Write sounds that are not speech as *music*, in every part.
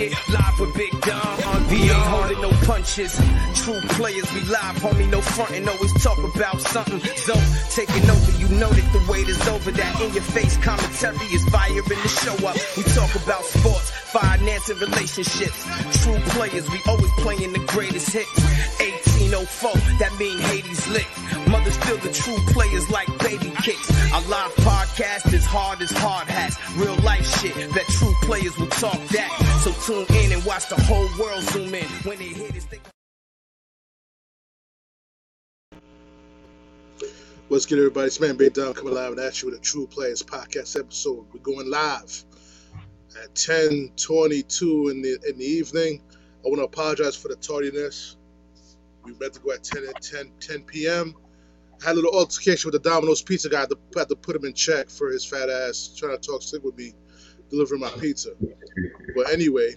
it. Live with Big Dom. We ain't holding no punches. True players, we live, homie. No frontin', always talk about something. So, taking over, you know that the wait is over. That in your face commentary is fire in the show up. We talk about sports, finance, and relationships. True players, we always playing the greatest hits. 1804, that mean Haiti's lit. Mothers feel the true players like baby kicks. Our live podcast is hard as hard hats. Real life shit that true players will talk that. So tune in and watch the whole world zoom in. When they hit it, they What's good, everybody? It's Man Big Dom coming live at you with a True Players podcast episode. We're going live at 10:22 in the in the evening. I want to apologize for the tardiness. We meant to go at 10 at 10 10 p.m. I had a little altercation with the Domino's pizza guy. I had to, had to put him in check for his fat ass trying to talk slick with me, delivering my pizza. But anyway,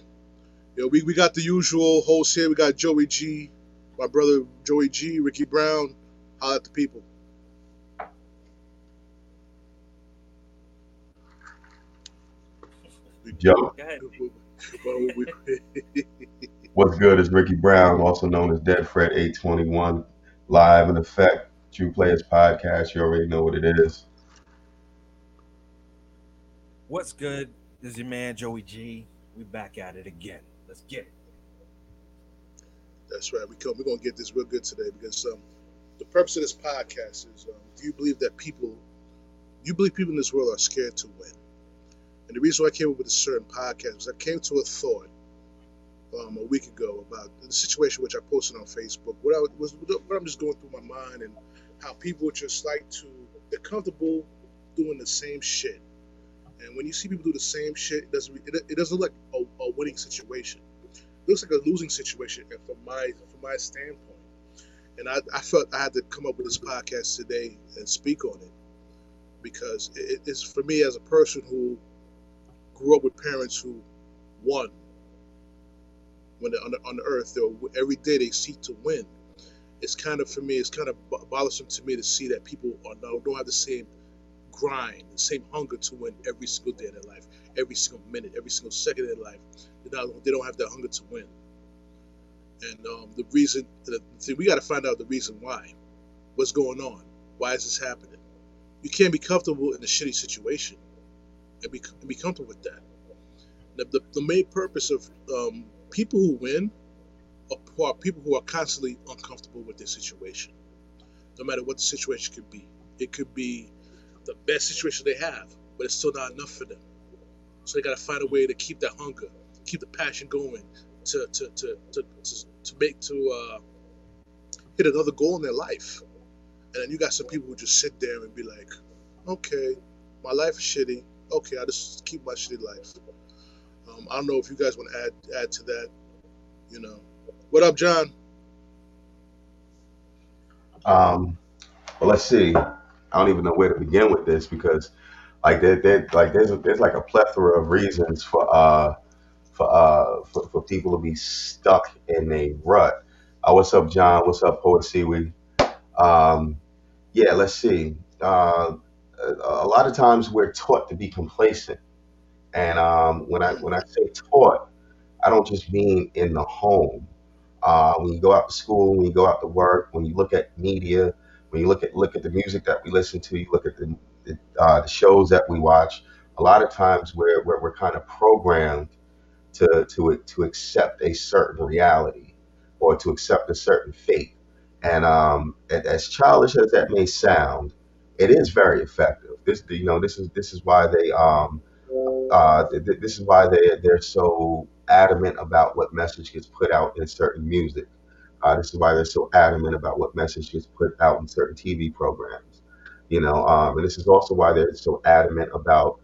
you know, we, we got the usual hosts here. We got Joey G, my brother Joey G, Ricky Brown. Holla at the people. Yo, Go ahead. Well, we- what's good is Ricky Brown, also known as Dead Fred 821, live in effect, True Players Podcast. You already know what it is. What's good? This is your man Joey G. We back at it again. Let's get it. That's right. We come, we're going to get this real good today because um, the purpose of this podcast is um, do you believe that people, you believe people in this world are scared to win? And the reason why I came up with a certain podcast was I came to a thought um, a week ago about the situation which I posted on Facebook. What I was, what I'm just going through my mind and how people just like to, they're comfortable doing the same shit. And when you see people do the same shit, it doesn't, it, it doesn't look like a, a winning situation It looks like a losing situation and from my from my standpoint. And I, I felt I had to come up with this podcast today and speak on it because it, it's for me as a person who grew up with parents who won when they're on the, on the earth. Every day they seek to win. It's kind of for me. It's kind of bothersome to me to see that people are don't have the same grind, the same hunger to win every single day of their life, every single minute, every single second of their life. They don't, they don't have that hunger to win. And um, the reason, the, we got to find out the reason why. What's going on? Why is this happening? You can't be comfortable in a shitty situation and be, and be comfortable with that. The, the, the main purpose of um, people who win are, are people who are constantly uncomfortable with their situation, no matter what the situation could be. It could be the best situation they have, but it's still not enough for them. So they got to find a way to keep that hunger, keep the passion going, to to to to to, to make to uh, hit another goal in their life. And then you got some people who just sit there and be like, okay, my life is shitty. Okay, I just keep my shitty life. Um, I don't know if you guys want to add add to that. You know, what up, John? Um, well, let's see. I don't even know where to begin with this because, like, there, there like there's a, there's like a plethora of reasons for uh for uh for, for people to be stuck in a rut. Uh, what's up, John? What's up, Poet Seaweed? Um, yeah, let's see. Uh, a, a lot of times we're taught to be complacent, and um, when I when I say taught, I don't just mean in the home. Uh, when you go out to school, when you go out to work, when you look at media, when you look at look at the music that we listen to, you look at the the, uh, the shows that we watch. A lot of times, we're we're, we're kind of programmed to to to accept a certain reality or to accept a certain fate. And um, as childish as that may sound, it is very effective. This you know this is this is why they um uh th- th- this is why they they're so adamant about what message gets put out in certain music. Uh, this is why they're so adamant about what message gets put out in certain TV programs. You know, um, and this is also why they're so adamant about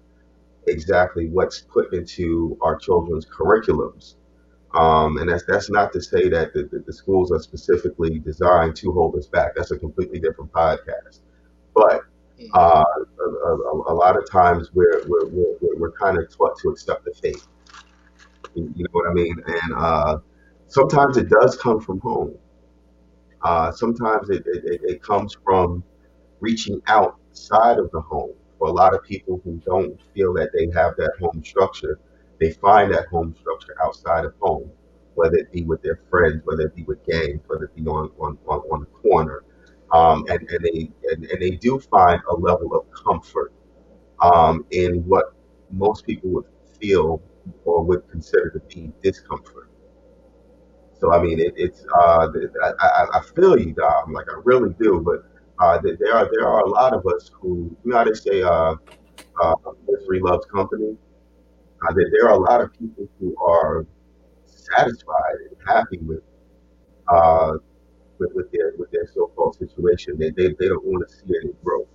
exactly what's put into our children's curriculums. Um, and that's that's not to say that the, the, the schools are specifically designed to hold us back. That's a completely different podcast. But uh, a, a, a lot of times we're we're, we're, we're kind of taught to accept the fate. You know what I mean? And uh, sometimes it does come from home. Uh, sometimes it, it, it it comes from reaching outside of the home. For a lot of people who don't feel that they have that home structure, they find that home structure outside of home, whether it be with their friends, whether it be with gangs, whether it be on on, on, on the corner, um, and and they and, and they do find a level of comfort um, in what most people would feel or would consider to be discomfort. So I mean, it, it's uh, I, I, feel you, Dom. Like I really do. But uh, there are there are a lot of us who you know how they say uh, uh, misery loves company. Uh, there, there are a lot of people who are satisfied and happy with uh, with, with their with their so-called situation. They they, they don't want to see any growth.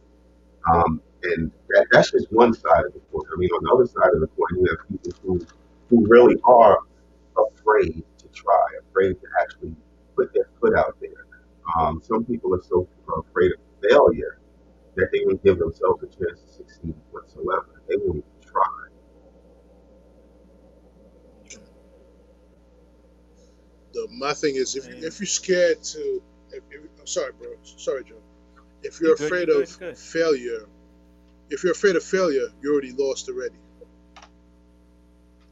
Um, and that, that's just one side of the coin. I mean, on the other side of the coin, you have people who who really are afraid to try, afraid to actually put their foot out there. Um, some people are so afraid of failure that they won't give themselves a chance to succeed whatsoever. They won't even try. The, my thing is, if, you, if you're scared to, if, if, I'm sorry, bro. Sorry, Joe. If you're, You're afraid you're of good, good. failure, if you're afraid of failure, you're already lost already.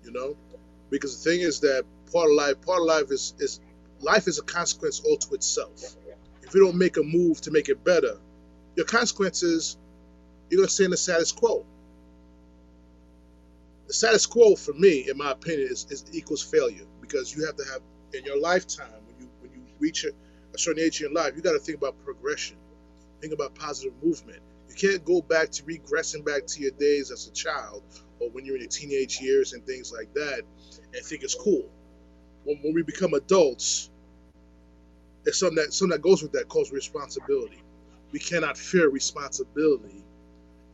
You know, because the thing is that part of life, part of life is is life is a consequence all to itself. If you don't make a move to make it better, your consequences, you're gonna stay in the status quo. The status quo, for me, in my opinion, is, is equals failure because you have to have in your lifetime when you when you reach a, a certain age in your life, you got to think about progression, think about positive movement. You can't go back to regressing back to your days as a child or when you're in your teenage years and things like that and think it's cool. When, when we become adults, it's something that something that goes with that calls responsibility. We cannot fear responsibility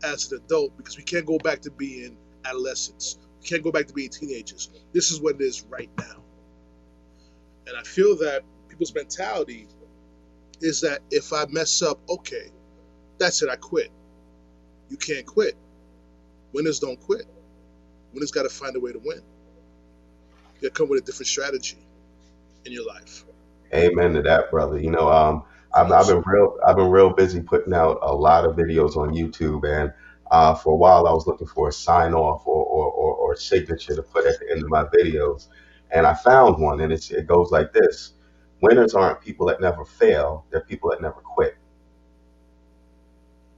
as an adult because we can't go back to being adolescents. We can't go back to being teenagers. This is what it is right now. And I feel that people's mentality is that if I mess up, okay, that's it, I quit. You can't quit. Winners don't quit. Winners got to find a way to win. You got to come with a different strategy in your life. Amen to that, brother. You know, um, I've, I've been real, I've been real busy putting out a lot of videos on YouTube, and uh, for a while I was looking for a sign off or, or, or, or signature to put at the end of my videos, and I found one, and it goes like this: Winners aren't people that never fail; they're people that never quit.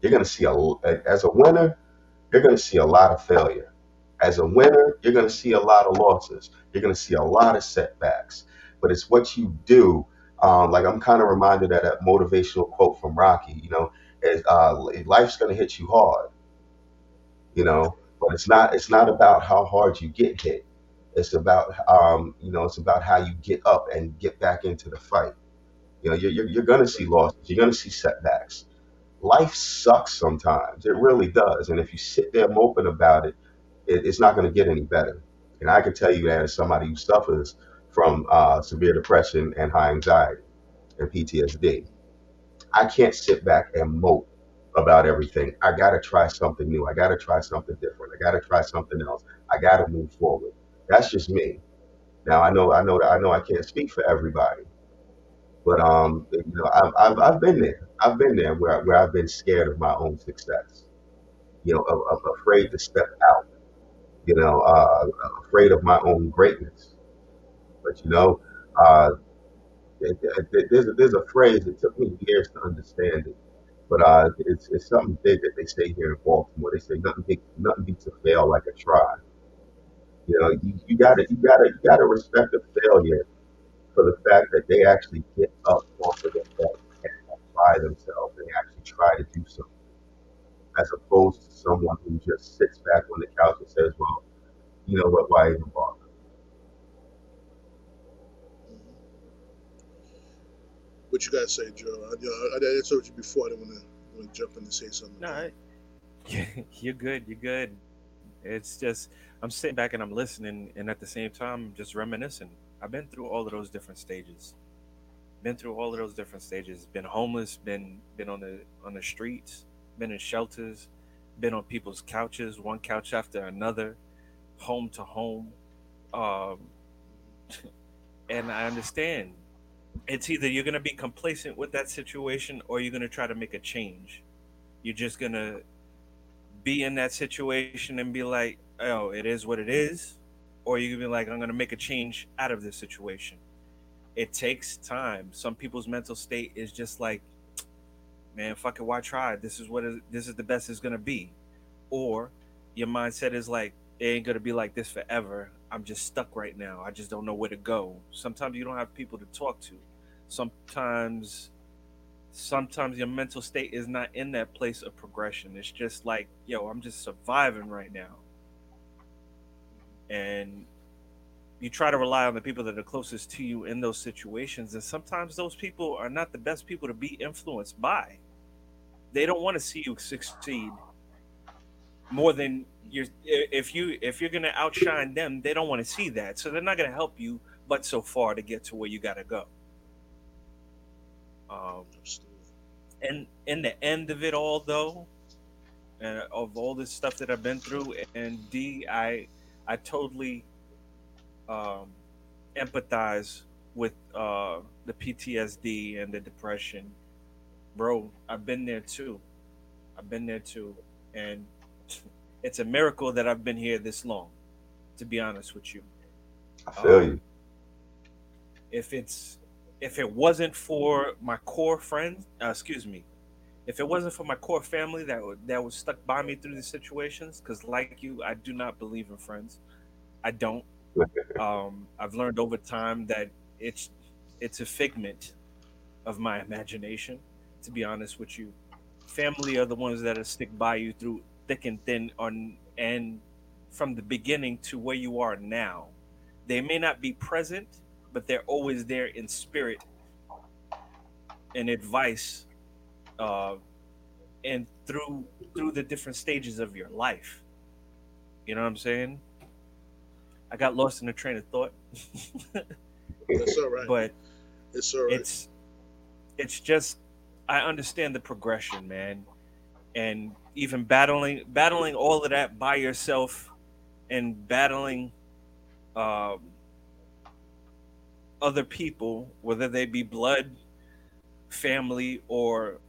You're going to see a, as a winner, you're going to see a lot of failure. As a winner, you're going to see a lot of losses. You're going to see a lot of setbacks. But it's what you do. Um, like I'm kind of reminded of that motivational quote from Rocky. You know, is, uh, life's going to hit you hard. You know, but it's not. It's not about how hard you get hit. It's about um, you know, it's about how you get up and get back into the fight. You know, you're, you're, you're going to see losses. You're going to see setbacks. Life sucks sometimes. It really does. And if you sit there moping about it, it it's not going to get any better. And I can tell you that as somebody who suffers from uh, severe depression and high anxiety and PTSD, I can't sit back and mope about everything. I got to try something new. I got to try something different. I got to try something else. I got to move forward. That's just me. Now I know I know that I know I can't speak for everybody, but um, you know, I've, I've I've been there. I've been there where where I've been scared of my own success. You know, of afraid to step out. You know, uh, afraid of my own greatness. But you know, uh, there's a, there's a phrase. that took me years to understand it, but uh, it's it's something big that they say here in Baltimore. They say nothing big, nothing beats a fail like a try. You know, you, you gotta you gotta you gotta respect the failure for the fact that they actually get up off of their butt and apply themselves and actually try to do something, as opposed to someone who just sits back on the couch and says, "Well, you know what? Why even bother?" What you guys say, Joe? I, you know, I, I told you before. I didn't want to want to jump in and say something. No, I- *laughs* you're good. You're good. It's just I'm sitting back and I'm listening, and at the same time, just reminiscing. I've been through all of those different stages. Been through all of those different stages. Been homeless. Been been on the on the streets. Been in shelters. Been on people's couches, one couch after another, home to home. Um, *laughs* and I understand. It's either you're gonna be complacent with that situation, or you're gonna try to make a change. You're just gonna be in that situation and be like, oh, it is what it is. or you can be like, I'm gonna make a change out of this situation. It takes time. Some people's mental state is just like, man, fuck it, why try? This is what is this is the best it's gonna be. Or your mindset is like, it ain't gonna be like this forever. I'm just stuck right now. I just don't know where to go. Sometimes you don't have people to talk to. Sometimes sometimes your mental state is not in that place of progression. It's just like, yo, I'm just surviving right now. And you try to rely on the people that are closest to you in those situations. And sometimes those people are not the best people to be influenced by. They don't want to see you succeed more than you're if you if you're gonna outshine them, they don't want to see that. So they're not gonna help you but so far to get to where you gotta go. Um, and in the end of it all, though, and of all this stuff that I've been through, and D, I, I totally um, empathize with uh, the PTSD and the depression, bro. I've been there too. I've been there too, and it's a miracle that I've been here this long. To be honest with you, I feel um, you. if it's if it wasn't for my core friends, uh, excuse me, if it wasn't for my core family that that was stuck by me through these situations, because like you, I do not believe in friends. I don't. *laughs* Um, I've learned over time that it's it's a figment of my imagination. To be honest with you, family are the ones that are stick by you through thick and thin, on and from the beginning to where you are now. They may not be present, but they're always there in spirit and advice uh, and through through the different stages of your life you know what i'm saying i got lost in a train of thought *laughs* That's all right. but it's all right. it's it's just i understand the progression man and even battling battling all of that by yourself and battling um, other people whether they be blood family or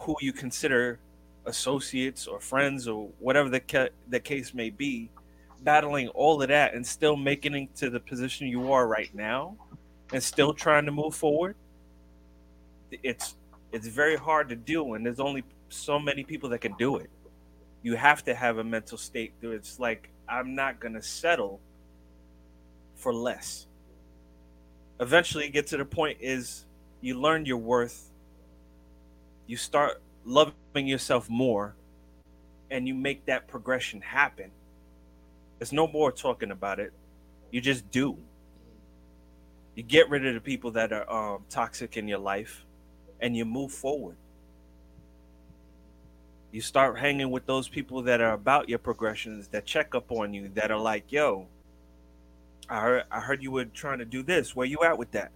who you consider associates or friends or whatever the, ca- the case may be battling all of that and still making it to the position you are right now and still trying to move forward it's it's very hard to do and there's only so many people that can do it. You have to have a mental state that it's like i'm not to settle for less. Eventually you get to the point is you learn your worth you start loving yourself more and you make that progression happen there's no more talking about it. You just do. You get rid of the people that are um, toxic in your life and you move forward. You start hanging with those people that are about your progressions that check up on you that are like yo i heard, I heard you were trying to do this. Where you at with that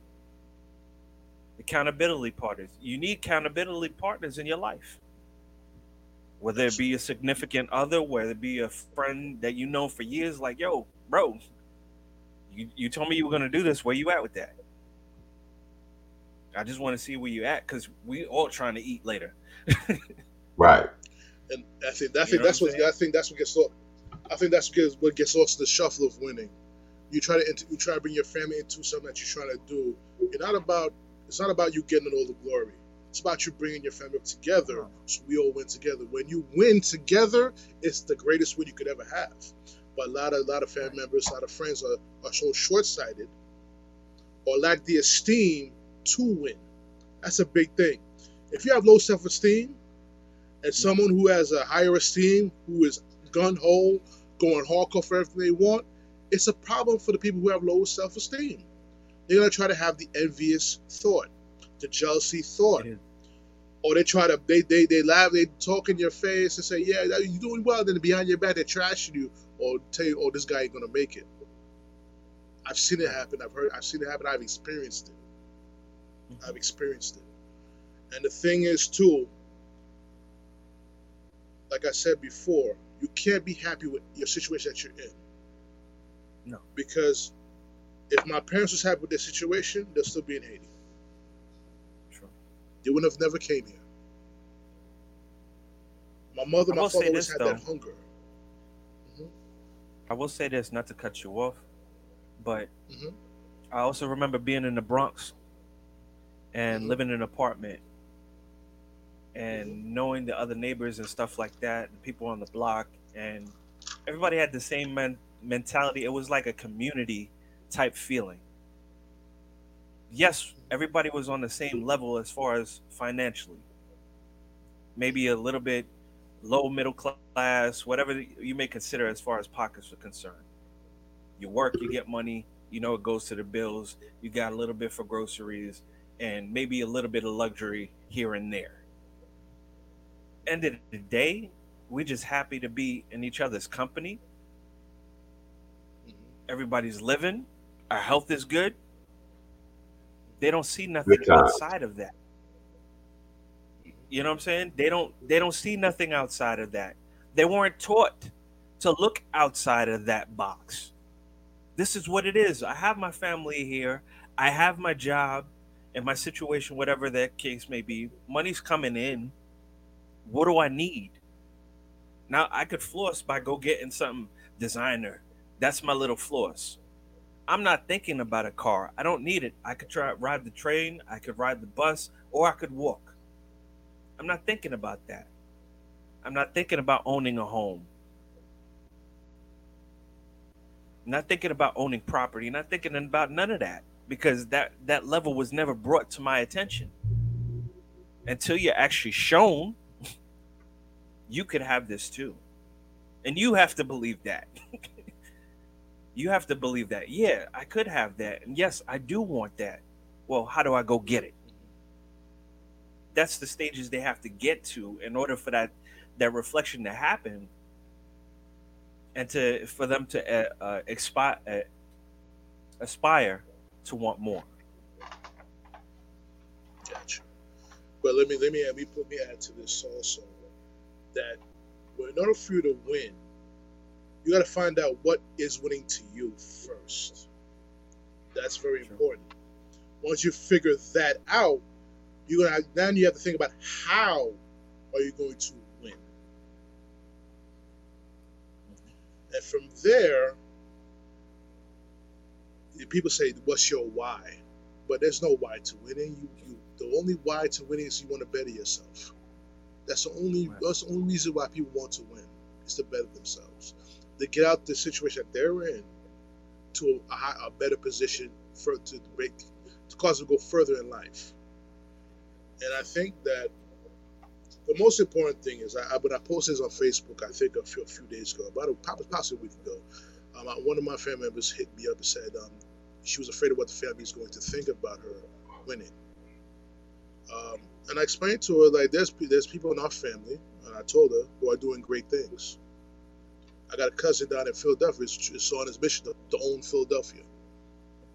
accountability partners you need accountability partners in your life whether it be a significant other whether it be a friend that you know for years like yo bro you, you told me you were going to do this where you at with that i just want to see where you at because we all trying to eat later *laughs* Right. and I think I You think know that's what what I'm think that's what gets lost. I think that's what gets, what gets lost the shuffle of winning. You try to you try to bring your family into something that you're trying to do. You're not about it's not about you getting all the glory. It's about you bringing your family up together so we all win together. When you win together, it's the greatest win you could ever have. But a lot of a lot of family members, a lot of friends are, are so short sighted or lack the esteem to win. That's a big thing. If you have low self esteem, and mm-hmm. someone who has a higher esteem, who is gun ho, going hardcore for everything they want, it's a problem for the people who have low self esteem. They're gonna try to have the envious thought, the jealousy thought, is. or they try to they they they laugh, they talk in your face and say, "Yeah, you're doing well." Then behind your back, they're trashing you or tell you, "Oh, this guy ain't gonna make it." I've seen it happen. I've heard. I've seen it happen. I've experienced it. Mm-hmm. I've experienced it. And the thing is, too, like I said before, you can't be happy with your situation that you're in. No. Because if my parents was happy with their situation, they'll still be in Haiti. True. They wouldn't have never came here. My mother, I my father always this, had though. that hunger. I will say this, not to cut you off, but Mhm. I also remember being in the Bronx and Mhm. living in an apartment and knowing the other neighbors and stuff like that, people on the block, and everybody had the same men- mentality. It was like a community type feeling. Yes, everybody was on the same level as far as financially. Maybe a little bit low middle class, whatever you may consider as far as pockets are concerned. You work, you get money, you know it goes to the bills, you got a little bit for groceries, and maybe a little bit of luxury here and there. End of the day, we're just happy to be in each other's company. Mhm. Everybody's living, our health is good. They don't see nothing outside of that. You know what I'm saying? They don't they don't see nothing outside of that. They weren't taught to look outside of that box. This is what it is. I have my family here. I have my job and my situation, whatever that case may be. Money's coming in. What do I need? Now I could floss by go getting something designer. That's my little floss. I'm not thinking about a car. I don't need it. I could try ride the train, I could ride the bus, or I could walk. I'm not thinking about that. I'm not thinking about owning a home. I'm not thinking about owning property. Not thinking about none of that because that that level was never brought to my attention. Until you're actually shown, *laughs* you could have this too, and you have to believe that. *laughs* you have to believe that. Yeah, I could have that, and yes, I do want that. Well, how do I go get it? That's the stages they have to get to in order for that that reflection to happen and to for them to uh, uh, uh, aspire to want more. Gotcha. But let me let me let me put me add to this also that well, in order for you to win, you got to find out what is winning to you first. That's very Sure. important. Once you figure that out, you're gonna then you have to think about how are you going to win, and from there, people say, "What's your why?" But there's no why to winning. You, you the only why to winning is you want to better yourself. That's the only Right. that's the only reason why people want to win is to better themselves. To get out the situation that they're in to a, high, a better position for to break to cause them to go further in life. And I think that the most important thing is I, I when I posted this on Facebook, I think a few, a few days ago, about a possibly a week ago, um, one of my family members hit me up and said um, she was afraid of what the family is going to think about her winning. Um, and I explained to her like there's there's people in our family, and I told her who are doing great things. I got a cousin down in Philadelphia. It's, on his mission to, to own Philadelphia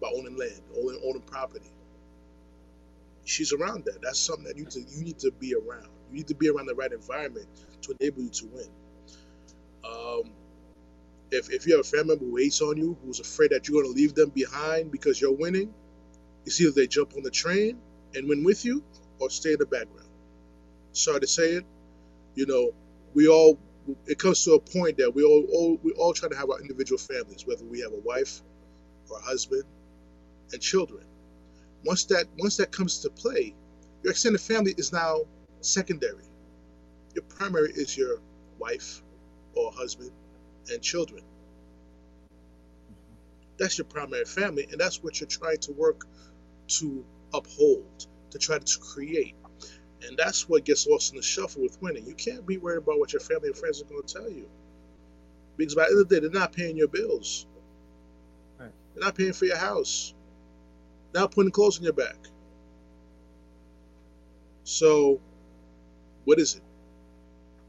by owning land, owning, owning property. She's around that. That's something that you to, you need to be around. You need to be around the right environment to enable you to win. Um, if, if you have a family member who hates on you, who's afraid that you're going to leave them behind because you're winning, it's either they jump on the train and win with you or stay in the background. Sorry to say it, you know, we all, it comes to a point that we all, all we all try to have our individual families, whether we have a wife or a husband and children. Once that once that comes to play, your extended family is now secondary. Your primary is your wife or husband and children. That's your primary family, and that's what you're trying to work to uphold, to try to create. And that's what gets lost in the shuffle with winning. You can't be worried about what your family and friends are going to tell you. Because by the end of the day, they're not paying your bills. Right. They're not paying for your house. They're not putting clothes on your back. So, what is it?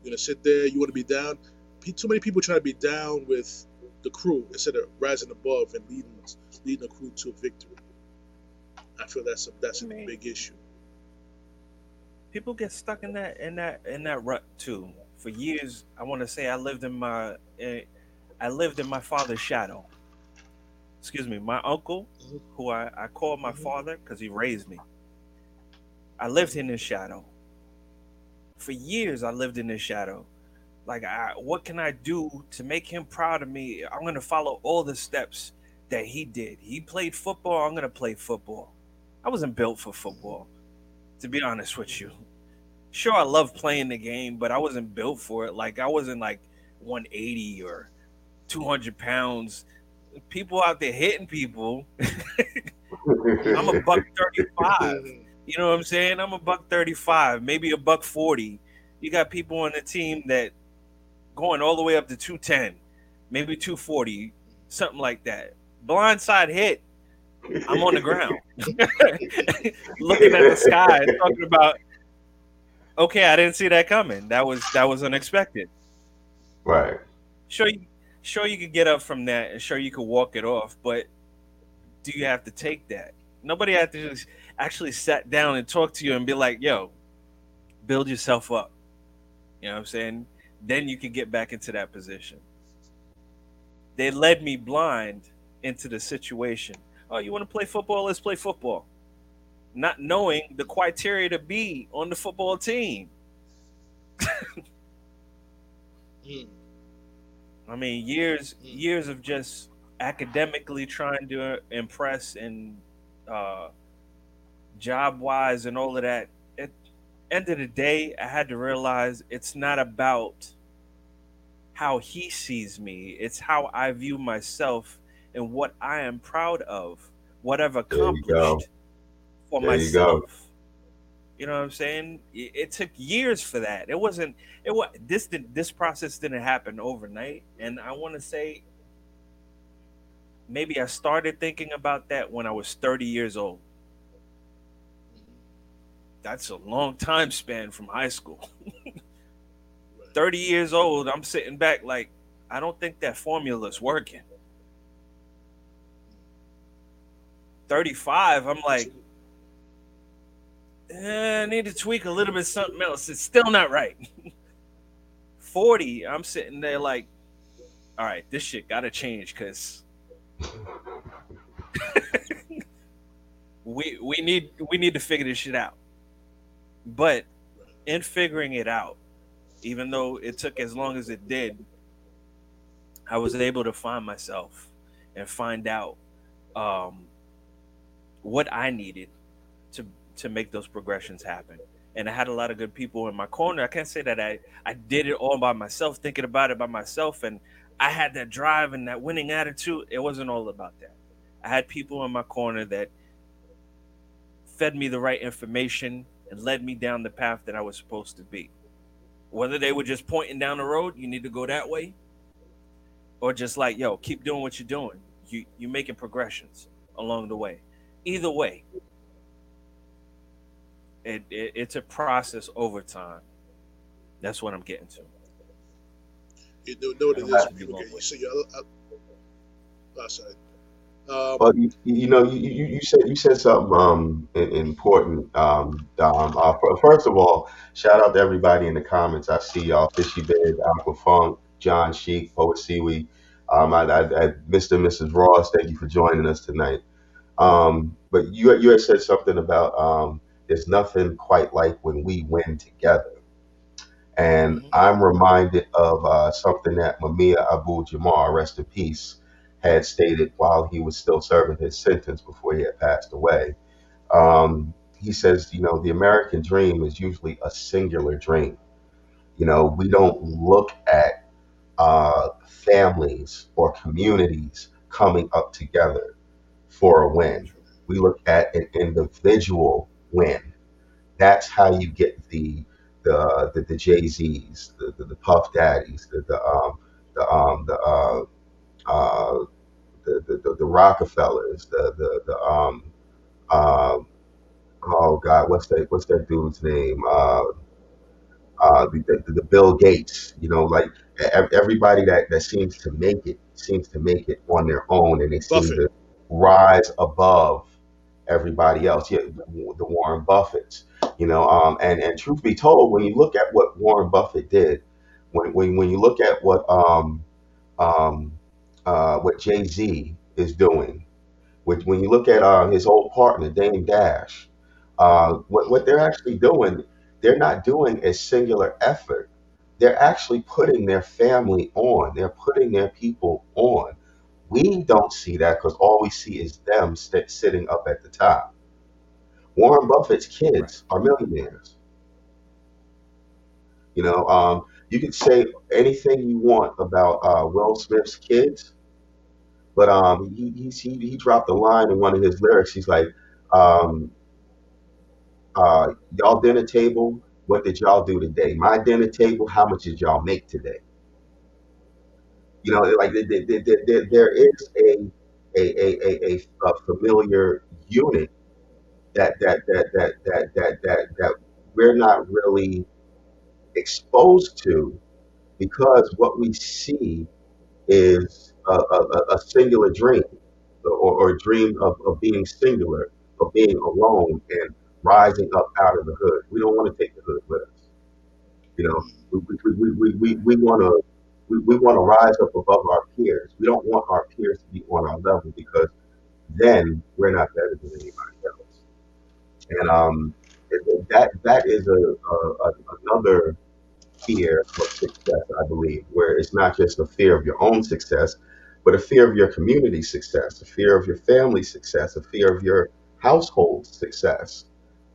You're going to sit there, you want to be down? Too many people try to be down with the crew instead of rising above and leading leading the crew to victory. I feel that's a, that's a big issue. People get stuck in that in that in that rut too. For years, I want to say I lived in my eh, I lived in my father's shadow. Excuse me, my uncle, who I, I call my Mhm. father because he raised me. I lived in his shadow. For years, I lived in his shadow. Like, I, what can I do to make him proud of me? I'm gonna follow all the steps that he did. He played football. I'm gonna play football. I wasn't built for football, to be honest with you. Sure, I love playing the game, but I wasn't built for it. Like, I wasn't like 180 or 200 pounds. People out there hitting people. *laughs* I'm a buck 35. You know what I'm saying? I'm a buck 35, maybe a buck 40. You got people on the team that going all the way up to 210, maybe 240, something like that. Blindside hit. I'm on the ground *laughs* *laughs* looking at the sky talking about okay, I didn't see that coming. That was that was unexpected. Right. Sure you sure you could get up from that and sure you could walk it off, but do you have to take that? Nobody had to just actually sat down and talk to you and be like, yo, build yourself up. You know what I'm saying? Then you can get back into that position. They led me blind into the situation. Oh, you want to play football? Let's play football. Not knowing the criteria to be on the football team. *laughs* Mm. I mean, years years of just academically trying to impress and uh, job wise and all of that. At end of the day, I had to realize it's not about how he sees me. It's how I view myself and what I am proud of, what I've you accomplished for There you myself. You know what I'm saying? It, it took years for that. It wasn't. It was this. Did, this process didn't happen overnight, and I want to say maybe I started thinking about that when I was 30 years old. That's a long time span from high school. *laughs* 30 years old, I'm sitting back like, I don't think that formula's working. 35, I'm like, eh, I need to tweak a little bit something else. It's still not right. *laughs* 40, I'm sitting there like, all right, this shit gotta change because *laughs* we we need we need to figure this shit out. But in figuring it out, even though it took as long as it did, I was able to find myself and find out um, what I needed to to make those progressions happen. And I had a lot of good people in my corner. I can't say that I I did it all by myself, thinking about it by myself, and I had that drive and that winning attitude. It wasn't all about that. I had people in my corner that fed me the right information and led me down the path that I was supposed to be. Whether they were just pointing down the road, you need to go that way, or just like, yo, keep doing what you're doing. You you're making progressions along the way. Either way, it, it it's a process over time. That's what I'm getting to. You know, know what it I is don't have when to you be look at long you. So you, I, I, oh, sorry. Um, Well, you, you know, you, you you said you said something um important. Um, Dom. Uh, first of all, shout out to everybody in the comments. I see y'all, Fishy Big, Aqua Funk, John Sheik, Poet Seaweed. Um, I, I, I, Mr. and Mrs. Ross, thank you for joining us tonight. Um, but you you had said something about um, there's nothing quite like when we win together. And Mhm. I'm reminded of uh, something that Mumia Abu-Jamal, rest in peace, had stated while he was still serving his sentence before he had passed away. Um, he says, you know, the American dream is usually a singular dream. You know, we don't look at uh, families or communities coming up together for a win. We look at an individual win. That's how you get the the the, the Jay Z's, the, the the Puff Daddies, the the um the um the uh uh the the, the, the Rockefellers, the the the um um oh God, what's that what's that dude's name? Uh uh the, the, the Bill Gates, you know, like everybody that that seems to make it seems to make it on their own, and they seem to rise above everybody else. Yeah, the Warren Buffetts, you know, um, and and truth be told, when you look at what Warren Buffett did, when when when you look at what um um uh what Jay Z is doing, when you look at uh, his old partner Dame Dash, uh, what what they're actually doing, they're not doing a singular effort. they're actually putting their family on. They're putting their people on. We don't see that because all we see is them st- sitting up at the top. Warren Buffett's kids are millionaires. You know, um, you can say anything you want about uh, Will Smith's kids, but um, he, he he he dropped a line in one of his lyrics. He's like, um, uh, "Y'all dinner table, what did y'all do today? My dinner table, how much did y'all make today?" You know, like there, there, there, is a a, a, a, a familiar unit that that that that that that that that we're not really exposed to because what we see is a, a, a a singular dream or, or a dream of, of being singular, of being alone and rising up out of the hood. We don't want to take the hood with us. You know, we, we, we, we, we, we want to we, we want to rise up above our peers. We don't want our peers to be on our level because then we're not better than anybody else. And um, that that is a, a, a another fear of success, I believe, where it's not just a fear of your own success, but a fear of your community success, a fear of your family success, a fear of your household success.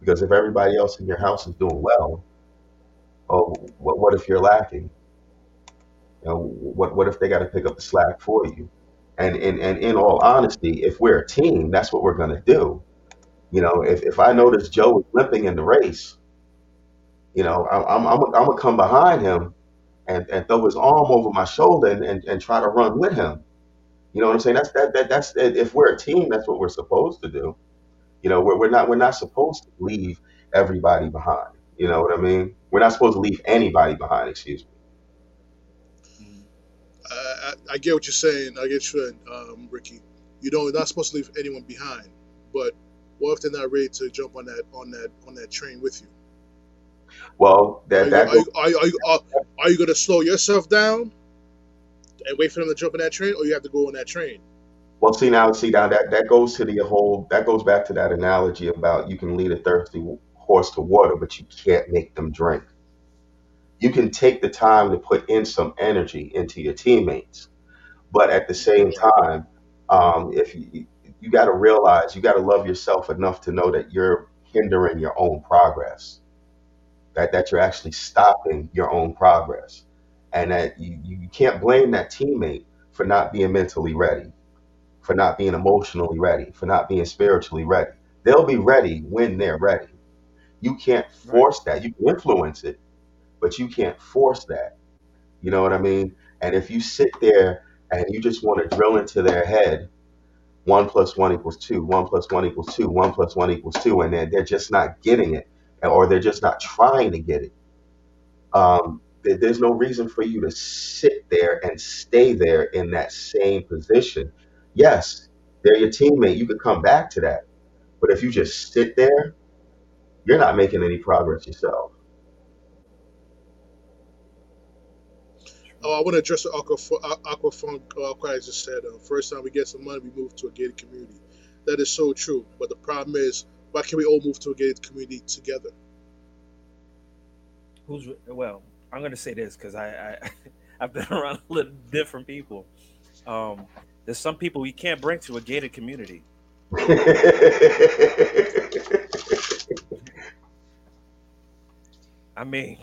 Because if everybody else in your house is doing well, oh, what, what if you're lacking? What what if they got to pick up the slack for you? And, and and in all honesty, if we're a team, that's what we're gonna do. You know, if, if I notice Joe is limping in the race, you know, I'm I'm I'm, I'm gonna come behind him and, and throw his arm over my shoulder and, and, and try to run with him. You know what I'm saying? That's that, that that's if we're a team, that's what we're supposed to do. You know, we're, we're not we're not supposed to leave everybody behind. You know what I mean? We're not supposed to leave anybody behind. Excuse me. I, I, I get what you're saying. I get you, um, Ricky. You know, you're not supposed to leave anyone behind. But what if they're not ready to jump on that on that on that train with you? Well, Are you that are you are you, are you, are, are you going to slow yourself down and wait for them to jump on that train, or you have to go on that train? well, see now, see now that that goes to the whole that goes back to that analogy about you can lead a thirsty horse to water, but you can't make them drink. You can take the time to put in some energy into your teammates, but at the same time, um, if you you got to realize you got to love yourself enough to know that you're hindering your own progress, that that you're actually stopping your own progress, and that you, you can't blame that teammate for not being mentally ready, for not being emotionally ready, for not being spiritually ready. They'll be ready when they're ready. You can't force that. You can influence it, but you can't force that. You know what I mean? And if you sit there and you just want to drill into their head, one plus one equals two, one plus one equals two, one plus one equals two, and they're, they're just not getting it, or they're just not trying to get it, um, there's no reason for you to sit there and stay there in that same position. Yes, they're your teammate. You could come back to that. But if you just sit there, you're not making any progress yourself. Oh, I want to address what Aqua, Aquafunk uh, Aquarius just said. Uh, first time we get some money, we move to a gated community. That is so true. But the problem is, why can't we all move to a gated community together? Who's well? I'm gonna say this because I, I *laughs* I've been *laughs* around a little different people. Um, there's some people you can't bring to a gated community. *laughs* I mean,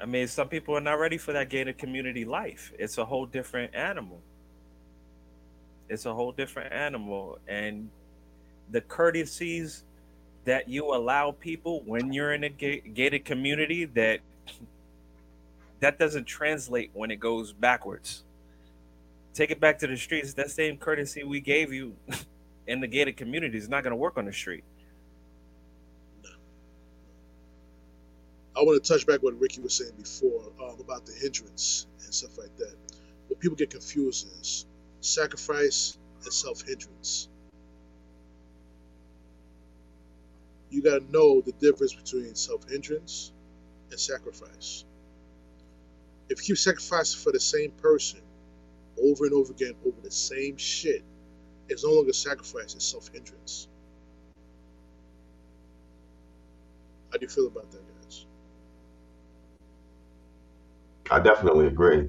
I mean, some people are not ready for that gated community life. It's a whole different animal. It's a whole different animal, and the courtesies that you allow people when you're in a gated community that that doesn't translate when it goes backwards. Take it back to the streets. That same courtesy we gave you *laughs* in the gated community is not going to work on the street. I want to touch back what Ricky was saying before um, about the hindrance and stuff like that. What people get confused is sacrifice and self hindrance. You got to know the difference between self hindrance and sacrifice. If you keep sacrificing for the same person over and over again over the same shit, it's no longer sacrifice, it's self hindrance. How do you feel about that, guys? I definitely agree.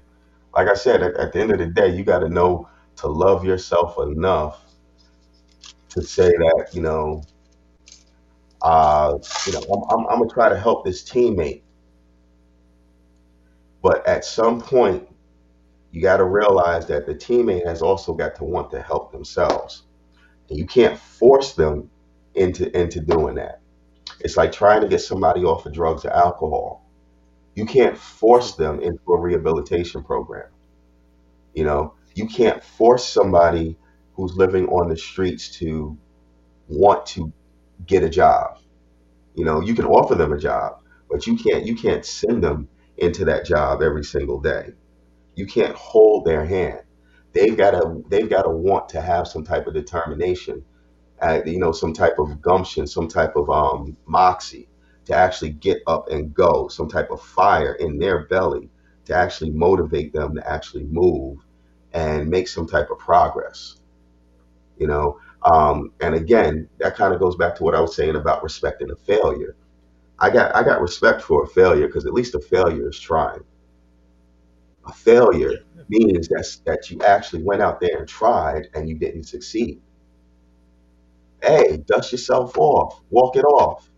Like I said, at, at the end of the day, you got to know to love yourself enough to say that, you know, uh, you know, I'm, I'm, I'm gonna try to help this teammate, but at some point, you got to realize that the teammate has also got to want to help themselves, and you can't force them into into doing that. It's like trying to get somebody off of drugs or alcohol. You can't force them into a rehabilitation program. You know, you can't force somebody who's living on the streets to want to get a job. You know, you can offer them a job, but you can't you can't send them into that job every single day. You can't hold their hand. They've got to they've got to want to have some type of determination, uh, you know, some type of gumption, some type of um, moxie to actually get up and go, some type of fire in their belly to actually motivate them to actually move and make some type of progress. You know, um, and again, that kind of goes back to what I was saying about respecting a failure. I got I got respect for a failure because at least a failure is trying. A failure means that that you actually went out there and tried and you didn't succeed. Hey, dust yourself off, walk it off.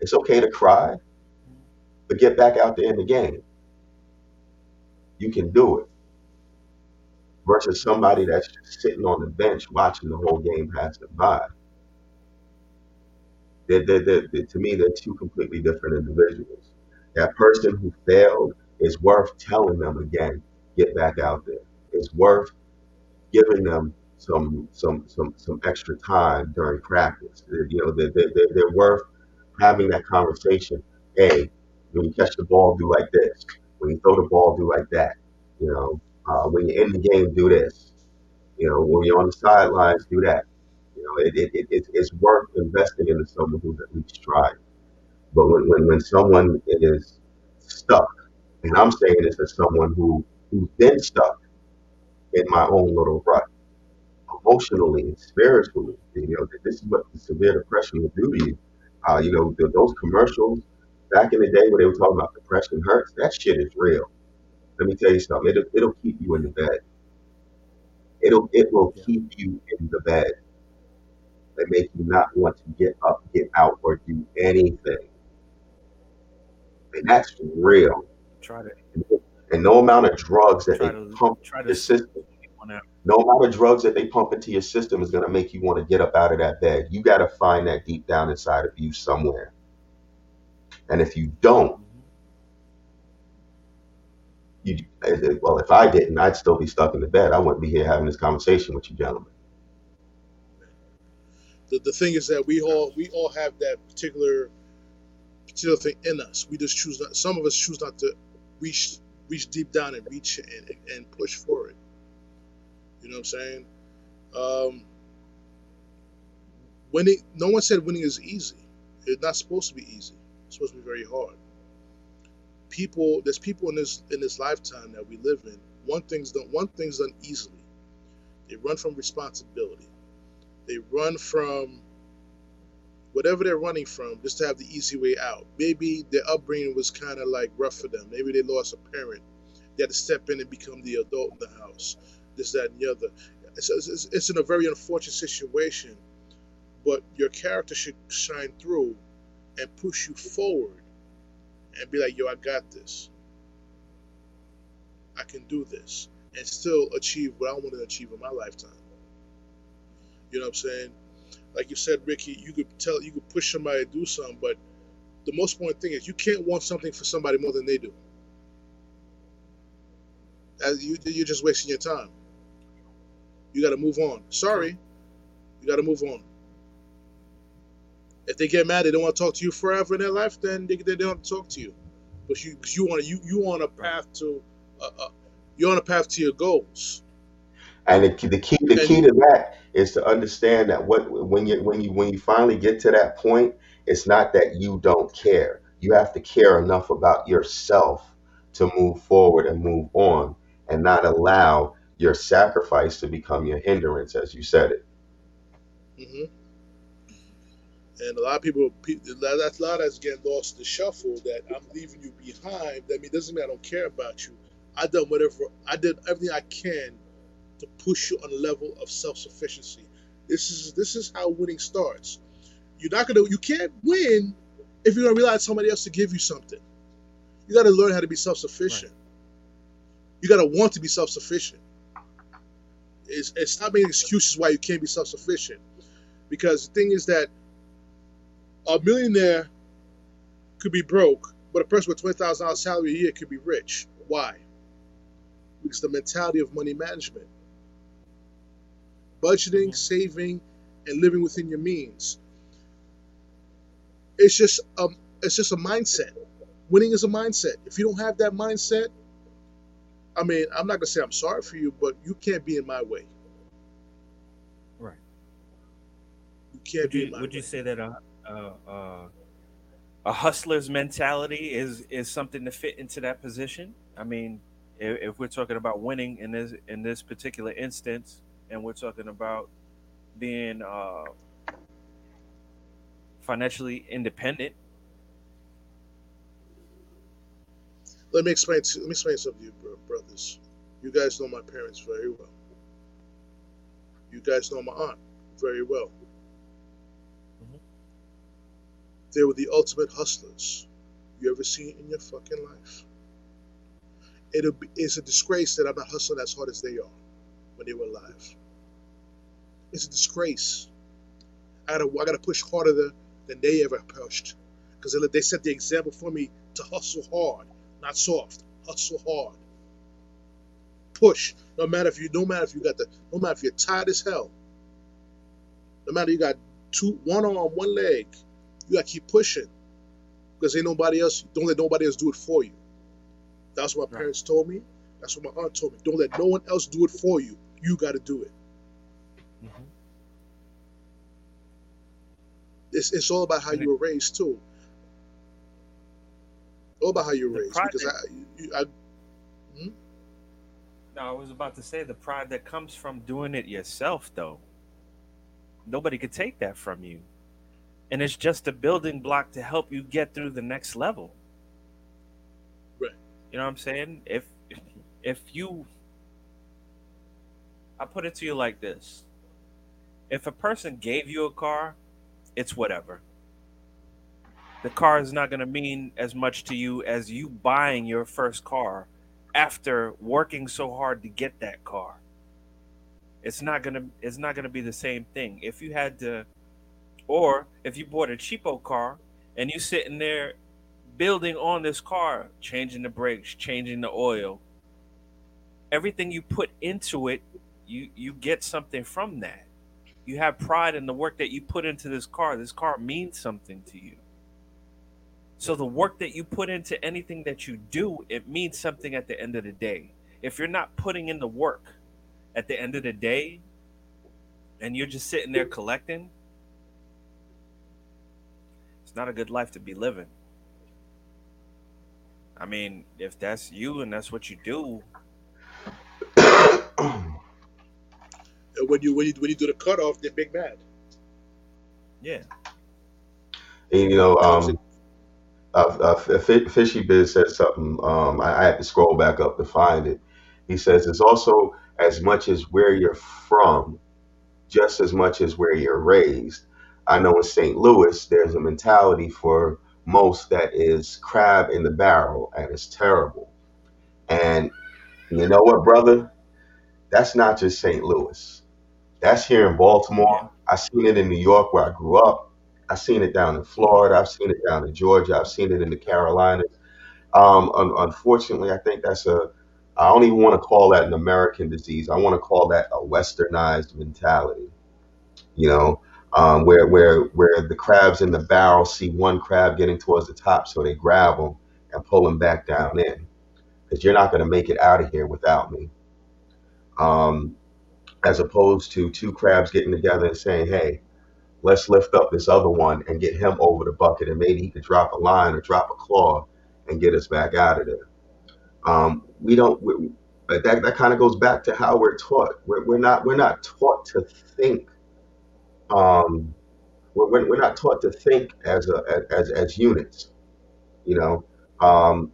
It's okay to cry, but get back out there in the game. You can do it versus somebody that's just sitting on the bench watching the whole game pass them by. They're, they're, they're, to me, they're two completely different individuals. That person who failed is worth telling them again, get back out there. It's worth giving them some some some some extra time during practice. You know, they're, they're they're worth having that conversation. Hey, when you catch the ball, do like this. When you throw the ball, do like that. You know, uh, when you're in the game, do this. You know, when you're on the sidelines, do that. You know, it, it, it, it- it's worth investing into someone who's at least tried. But when, when, when someone is stuck, and I'm saying this as someone who, who's been stuck in my own little rut, emotionally and spiritually, you know, this is what severe depression will do to you. Uh, you know, th- those commercials back in the day when they were talking about depression hurts, that shit is real. Let me tell you something. It'll, it'll keep you in the bed. It'll it will keep you in the bed and make you not want to get up, get out, or do anything. And that's real. Try to And no amount of drugs that they to pump try to sit system. No amount of drugs that they pump into your system is going to make you want to get up out of that bed. You got to find that deep down inside of you somewhere. And if you don't, you well, if I didn't, I'd still be stuck in the bed. I wouldn't be here having this conversation with you gentlemen. The, the thing is that we all we all have that particular particular thing in us. We just choose not. Some of us choose not to reach reach deep down and reach and, and push for it. You know what I'm saying? Um, winning. No one said winning is easy. It's not supposed to be easy. It's supposed to be very hard. People, there's people in this in this lifetime that we live in. One thing's done. One thing's done easily. They run from responsibility. They run from whatever they're running from just to have the easy way out. Maybe their upbringing was kind of like rough for them. Maybe they lost a parent. They had to step in and become the adult in the house. This, that, and the other. It's, it's, it's in a very unfortunate situation, but your character should shine through and push you forward and be like, yo, I got this. I can do this and still achieve what I want to achieve in my lifetime. You know what I'm saying? Like you said, Ricky, you could tell, you could push somebody to do something, but the most important thing is you can't want something for somebody more than they do. You, you're just wasting your time. You got to move on. Sorry, you got to move on. If they get mad, they don't want to talk to you forever in their life, then they, they don't talk to you. But you, cause you want you you on a path to, uh, uh, you're on a path to your goals. And the, key- the key the key to that is to understand that what when you when you when you finally get to that point, it's not that you don't care. You have to care enough about yourself to move forward and move on and not allow your sacrifice to become your hindrance, as you said it. hmm And a lot of people, that's a lot that's getting lost in the shuffle. That I'm leaving you behind. That mean doesn't mean I don't care about you. I done whatever. I did everything I can to push you on a level of self sufficiency. This is this is how winning starts. You're not gonna. You can't win if you're gonna rely on somebody else to give you something. You got to learn how to be self sufficient. You got to want to be self sufficient. It's, it's not making excuses why you can't be self sufficient. Because the thing is that a millionaire could be broke, but a person with $20,000 salary a year could be rich. Why? Because the mentality of money management budgeting, mm-hmm. saving, and living within your means. It's just um, it's just a mindset. Winning is a mindset. If you don't have that mindset, I mean, I'm not gonna say I'm sorry for you, but you can't be in my way. Right. You can't would be. You, would way. you say that a, a, a a hustler's mentality is is something to fit into that position? I mean, if, if we're talking about winning in this in this particular instance, and we're talking about being uh, financially independent. Let me explain. To, let me explain something to you, brothers. You guys know my parents very well. You guys know my aunt very well. Mm-hmm. They were the ultimate hustlers you ever seen in your fucking life. It'll be, it's a disgrace that I'm not hustling as hard as they are when they were alive. It's a disgrace. I gotta, I gotta push harder than, than they ever pushed. Because they, they set the example for me to hustle hard, not soft. Hustle hard. Push. No matter if you no matter if you got the no matter if you're tired as hell. No matter you got two one arm, one leg, you gotta keep pushing. Because ain't nobody else, don't let nobody else do it for you. That's what my right. parents told me. That's what my aunt told me. Don't let no one else do it for you. You gotta do it. Mm-hmm. It's, it's all about how you were raised too. All about how you were raised. Because I, I hmm? No, I was about to say the pride that comes from doing it yourself, though. Nobody could take that from you, and it's just a building block to help you get through the next level. Right. You know what I'm saying? If if you, I put it to you like this: if a person gave you a car, it's whatever. The car is not going to mean as much to you as you buying your first car after working so hard to get that car. It's not going to it's not going to be the same thing. If you had to or if you bought a cheapo car and you sitting there building on this car, changing the brakes, changing the oil, everything you put into it, you you get something from that you have pride in the work that you put into this car. This car means something to you. So the work that you put into anything that you do, it means something at the end of the day. If you're not putting in the work at the end of the day and you're just sitting there collecting, it's not a good life to be living. I mean, if that's you and that's what you do, And *coughs* when you when you when you do the cutoff, they're big mad. Yeah. And you know, um, uh, Fishy Biz said something. Um, I, I had to scroll back up to find it. He says it's also as much as where you're from, just as much as where you're raised. I know in St. Louis, there's a mentality for most that is crab in the barrel, and it's terrible. And you know what, brother? That's not just St. Louis. That's here in Baltimore. I've seen it in New York where I grew up. I've seen it down in Florida. I've seen it down in Georgia. I've seen it in the Carolinas. Um, un- unfortunately, I think that's a. I don't even want to call that an American disease. I want to call that a westernized mentality. You know, um, where where where the crabs in the barrel see one crab getting towards the top, so they grab them and pull them back down in, because you're not going to make it out of here without me. Um, as opposed to two crabs getting together and saying, hey, let's lift up this other one and get him over the bucket and maybe he could drop a line or drop a claw and get us back out of there. Um, we don't, we, that, that kind of goes back to how we're taught. We're, we're not, we're not taught to think, um, we're, we're not taught to think as a as as units. You know, um,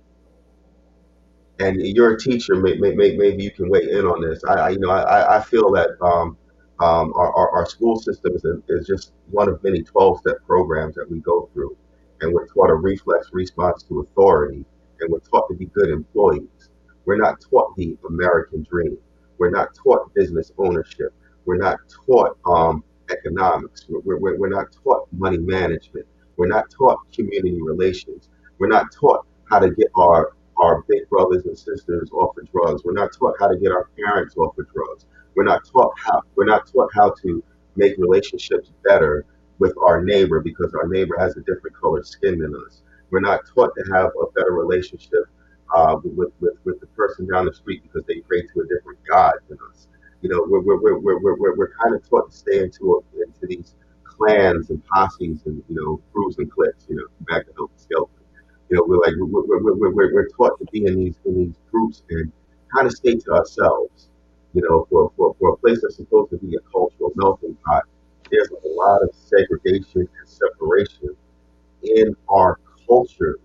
and you're a teacher. May, may, may- maybe you can weigh in on this. I, I you know I I feel that um, um, our, our our school system is, is just one of many 12 step programs that we go through, and we're taught a reflex response to authority, and we're taught to be good employees. We're not taught the American dream. We're not taught business ownership. We're not taught um, economics. We're, we're, we're not taught money management. We're not taught community relations. We're not taught how to get our our big brothers and sisters off of drugs. We're not taught how to get our parents off of drugs. We're not taught how we're not taught how to make relationships better with our neighbor because our neighbor has a different colored skin than us. We're not taught to have a better relationship uh, with, with with the person down the street because they pray to a different God than us. You know, we're we're we're we're, we're, we're, kind of taught to stay into a, into these clans and posses and you know crews and cliques. You know, back to Help Skelton. You know, we're like we're, we're, we're, we're, we're taught to be in these in these groups and kind of stay to ourselves. You know, for, for, for a place that's supposed to be a cultural melting pot, there's a lot of segregation and separation in our cultures.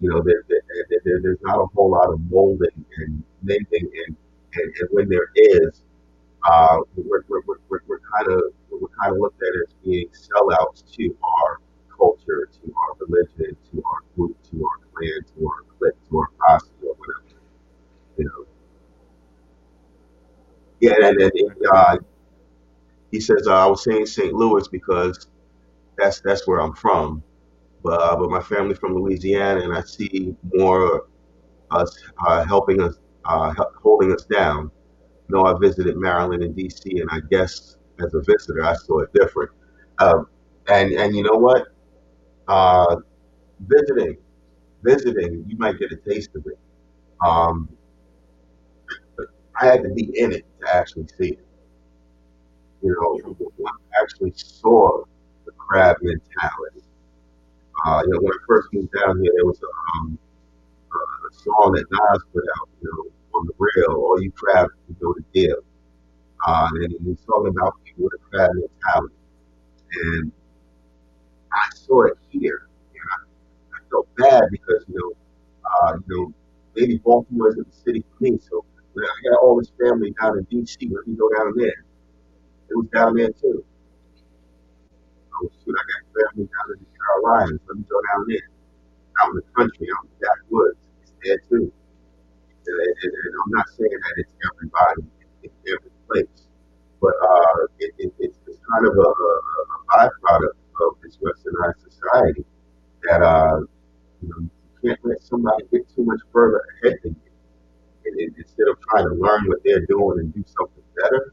You know, there, there, there, there- there's not a whole lot of molding and mending, and, and, and when there is, uh, we're, we're, we're, we're, we're kind of we're kind of looked at as being sellouts to our culture, to our religion, to our group, to our clan, to our clique, to our posse, or whatever. You know, yeah, and then uh, he says uh, I was saying St. Louis because that's that's where I'm from, but uh, but my family from Louisiana, and I see more us uh, helping us, uh, holding us down. No, I visited Maryland and D.C., and I guess as a visitor, I saw it different. Um, and and you know what? Uh, visiting, visiting, you might get a taste of it. Um, I had to be in it to actually see it. You know, when I actually saw the crab mentality. Uh, you know, when I first moved down here, there was a, um, a song that Nas put out, you know, on the rail, all you crabs can go to jail. Uh, and he was talking about people with a crab mentality. And I saw it here. And I, I felt bad because, you know, uh, you know, maybe Baltimore isn't the city for me. So I had all this family down in DC, let me go down there. It was down there too. Oh, shoot, I got family down in the Carolinas. Let me go down there. Out in the country, out in the backwoods. It's there too. And, and, and I'm not saying that it's everybody in, every place, but uh, it, it, it's, it's kind of a, a byproduct of this westernized society that uh, you know you can't let somebody get too much further ahead than you. And, and instead of trying to learn what they're doing and do something better,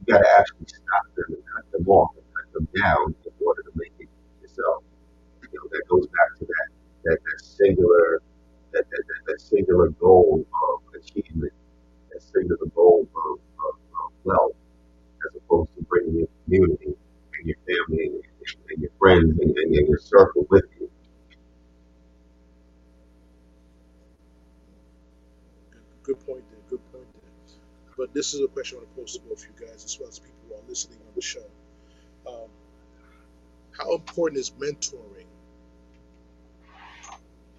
you got to actually stop them and cut them off and cut them down in order to make it yourself. You know that goes back to that that, that singular that, that, that, that singular goal of achievement, that singular goal of, of, of wealth, as opposed to bringing your community and your family and, and, your friends and, and, and your circle with you. Good point there. Good point there. But this is a question I want to pose to both of you guys, as well as people who are listening on the show. Um, how important is mentoring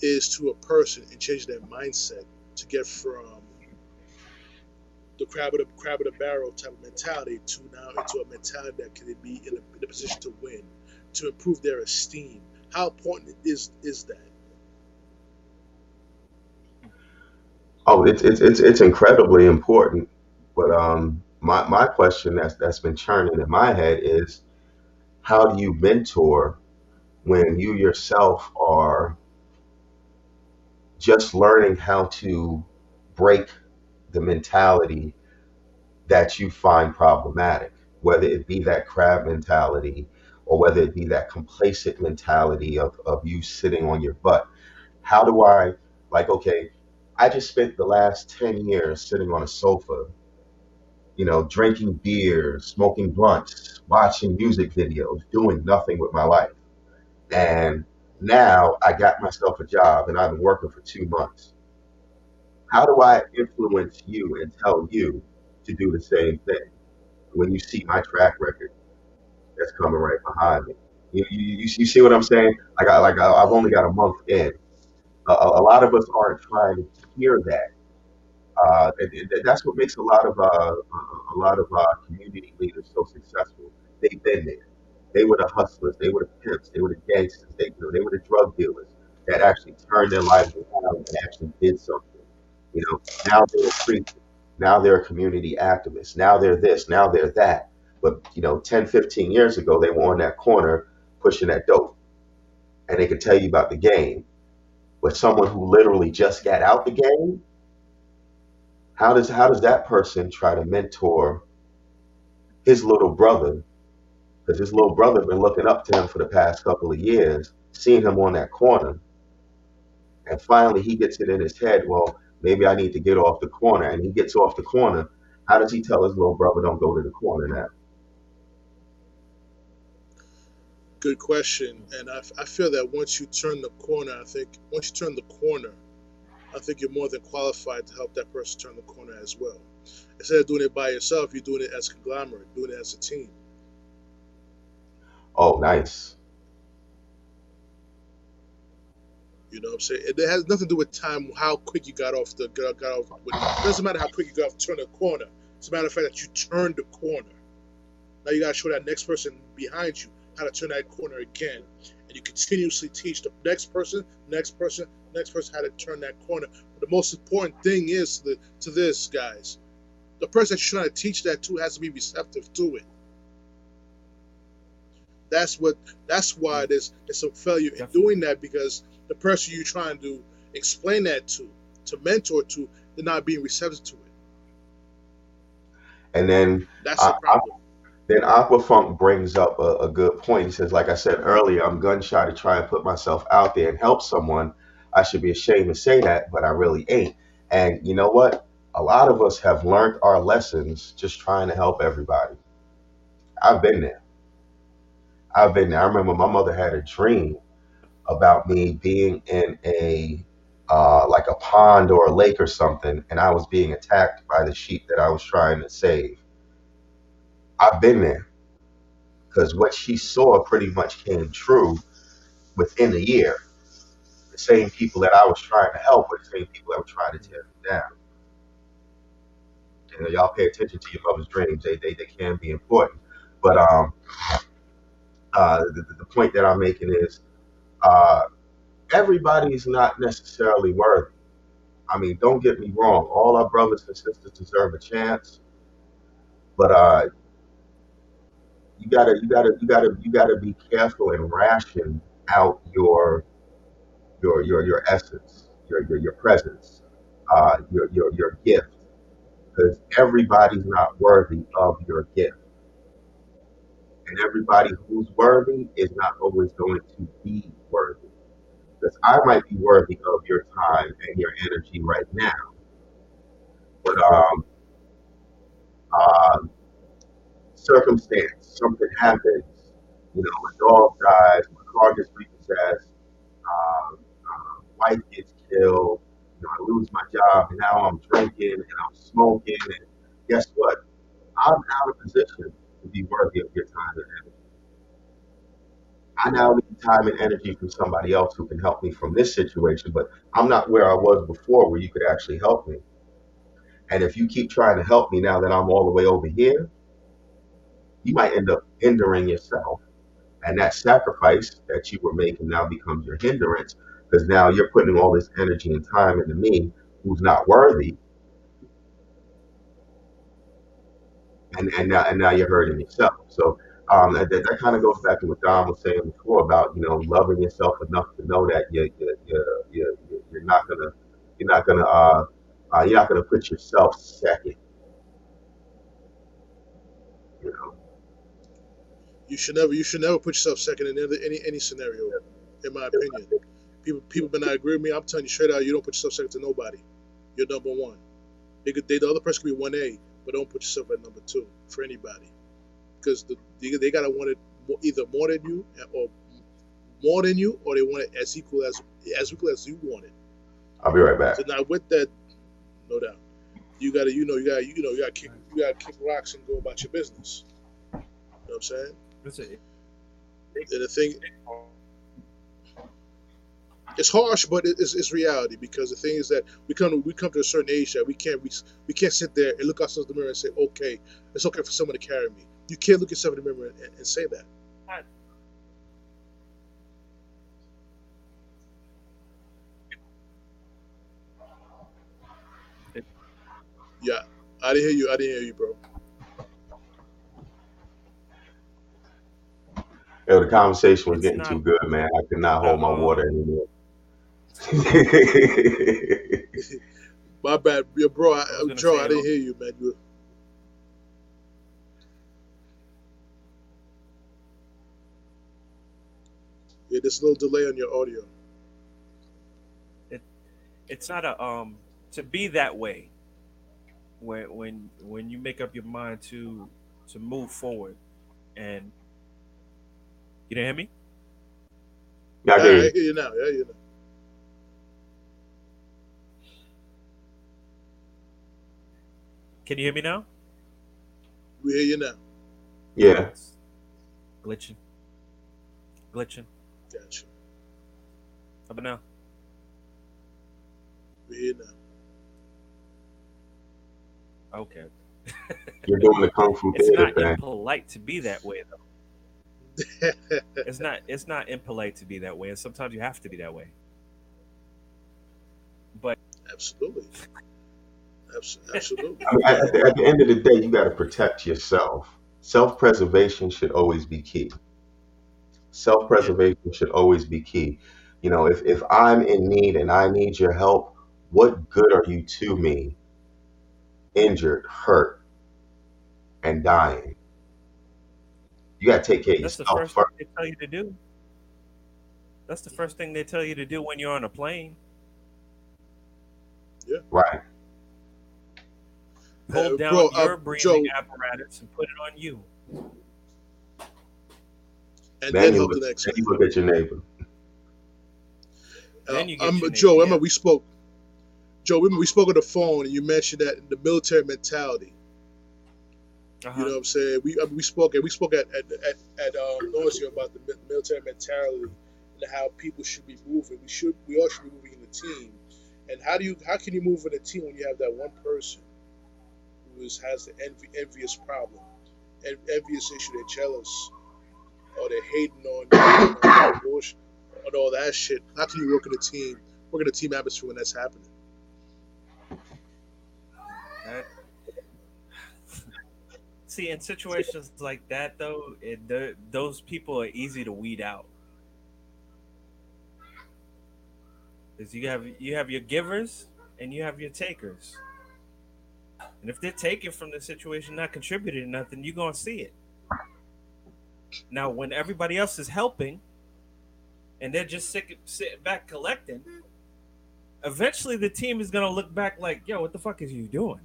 is to a person in changing their mindset to get from the crab of the crab of the barrel type of mentality to now into a mentality that can be in a, in a position to win, to improve their esteem. How important is is that? Oh, it's it's it's it's incredibly important. But um, my my question that's that's been churning in my head is how do you mentor when you yourself are just learning how to break the mentality that you find problematic, whether it be that crab mentality or whether it be that complacent mentality of, of you sitting on your butt. How do I, like, okay, I just spent the last 10 years sitting on a sofa, you know, drinking beers, smoking blunts, watching music videos, doing nothing with my life. And now I got myself a job and I've been working for two months. How do I influence you and tell you to do the same thing when you see my track record that's coming right behind me? You, you, you see what I'm saying? I like I, I've only got a month in. A, a lot of us aren't trying to hear that. Uh, and, and that's what makes a lot of uh, a lot of uh, community leaders so successful. They've been there. They were the hustlers. They were the pimps. They were the gangsters. They, you know, they were the drug dealers that actually turned their lives around and actually did something. You know, now they're a preacher. Now they're a community activist. Now they're this. Now they're that. But you know, 10, 15 years ago, they were on that corner pushing that dope, and they could tell you about the game. But someone who literally just got out the game, how does how does that person try to mentor his little brother? Because his little brother been looking up to him for the past couple of years, seeing him on that corner, and finally he gets it in his head. Well, maybe I need to get off the corner, and he gets off the corner. How does he tell his little brother don't go to the corner now? Good question. And I, I feel that once you turn the corner, I think once you turn the corner, I think you're more than qualified to help that person turn the corner as well. Instead of doing it by yourself, you're doing it as a conglomerate, doing it as a team. Oh, nice. You know what I'm saying? It has nothing to do with time, how quick you got off the got, got off. With, It doesn't matter how quick you got off turn the corner. It's a matter of fact that you turned the corner. Now you gotta show that next person behind you how to turn that corner again. And you continuously teach the next person, next person, next person how to turn that corner. But the most important thing is to, the, to this, guys. The person that you're trying to teach that to has to be receptive to it. That's what. That's why there's there's some failure in doing that because the person you're trying to explain that to, to mentor to, they're not being receptive to it. And then that's the problem. Then Aquafunk brings up a, a, good point. He says, like I said earlier, I'm gun shy to try and put myself out there and help someone. I should be ashamed to say that, but I really ain't. And you know what? A lot of us have learned our lessons just trying to help everybody. I've been there. I've been there. I remember my mother had a dream about me being in a uh, like a pond or a lake or something, and I was being attacked by the sheep that I was trying to save I've been there because what she saw pretty much came true within a year. The same people that I was trying to help were the same people that were trying to tear me down. You know, y'all pay attention to your mother's dreams; they they, they can be important. But um, uh, the, the point that I'm making is, uh, everybody's not necessarily worthy. I mean, don't get me wrong; all our brothers and sisters deserve a chance. But uh, you gotta you gotta you gotta you gotta be careful and ration out your your your your essence, your your, your presence, uh, your your your gift, because everybody's not worthy of your gift, and everybody who's worthy is not always going to be worthy. Because I might be worthy of your time and your energy right now, but um, uh, circumstance, something happens, you know, my dog dies, my car gets repossessed, um, uh, wife gets killed, you know, I lose my job, and now I'm drinking and I'm smoking, and guess what? I'm out of position to be worthy of your time and energy. I now need time and energy from somebody else who can help me from this situation, but I'm not where I was before where you could actually help me. And if you keep trying to help me now that I'm all the way over here, you might end up hindering yourself. And that sacrifice that you were making now becomes your hindrance because now you're putting all this energy and time into me who's not worthy. And, and now and now you're hurting yourself. So um, that, that kind of goes back to what Don was saying before about you know loving yourself enough to know that you you you you you're not gonna you're not gonna uh, uh, you're not gonna put yourself second. You know, you should never you should never put yourself second in any any, any scenario, in my opinion. People people may not agree with me. I'm telling you straight out, you don't put yourself second to nobody. You're number one. They could, they, the other person could be one A, but don't put yourself at number two for anybody, because the, they, they gotta want it more, either more than you or more than you, or they want it as equal as as equal as you want it. I'll be right back. So now with that, no doubt, you gotta you know you gotta you know you gotta kick you gotta kick rocks and go about your business. You know what I'm saying? That's it. And the thing, it's harsh, but it's, it's reality because the thing is that we come we come to a certain age that we can't we, we can't sit there and look ourselves in the mirror and say, okay, it's okay for someone to carry me. You can't look yourself in the mirror and, and say that. Yeah, I didn't hear you. I didn't hear you, bro. Yo, the conversation was It's getting not- too good, man. I could not hold my water anymore. *laughs* My bad, yeah, bro. I, was gonna Joe, I didn't hear you, man. You, yeah, there's a little delay on your audio. It, it's not a um to be that way when when when you make up your mind to to move forward and you didn't hear me Yeah, I hear I you. hear you now. Yeah, you know. can you hear me now We hear you now. Yeah. glitching glitching Gotcha. how about now We hear you now. okay *laughs* You're doing the kung fu it's theater not thing. impolite to be that way though it's not it's not impolite to be that way and sometimes you have to be that way but Absolutely. Absolutely. I mean, at, at the, at the end of the day, you got to protect yourself. Self preservation should always be key. Self preservation should always be key. You know, if, if I'm in need and I need your help, what good are you to me, injured, hurt, and dying? You got to take care of that's the first first. thing they tell you to do that's the first thing they tell you to do when you're on a plane Yeah. Right. hold Uh, down bro, uh, your breathing Joe, apparatus and put it on you and Then then you help look, the next then you look at your neighbor. Then you get um, your Joe, neighbor, remember yeah. we spoke. Joe, remember we spoke on the phone, and you mentioned that the military mentality. Uh-huh. You know what I'm saying? We I mean, we spoke and we spoke at at at, at um, nausea about the military mentality and how people should be moving. We should we all should be moving in a team. And how do you how can you move in a team when you have that one person who is has the envy, envious problem, en- envious issue? They're jealous, or they're hating on you, all that shit. How can you work in a team, work in a team atmosphere when that's happening? See, in situations like that, though, it, those people are easy to weed out. Because you have you have your givers and you have your takers, and if they're taking from the situation, not contributing nothing, you're gonna see it. Now, when everybody else is helping, and they're just sick, sitting back collecting, eventually the team is gonna look back like, "Yo, what the fuck is you doing?"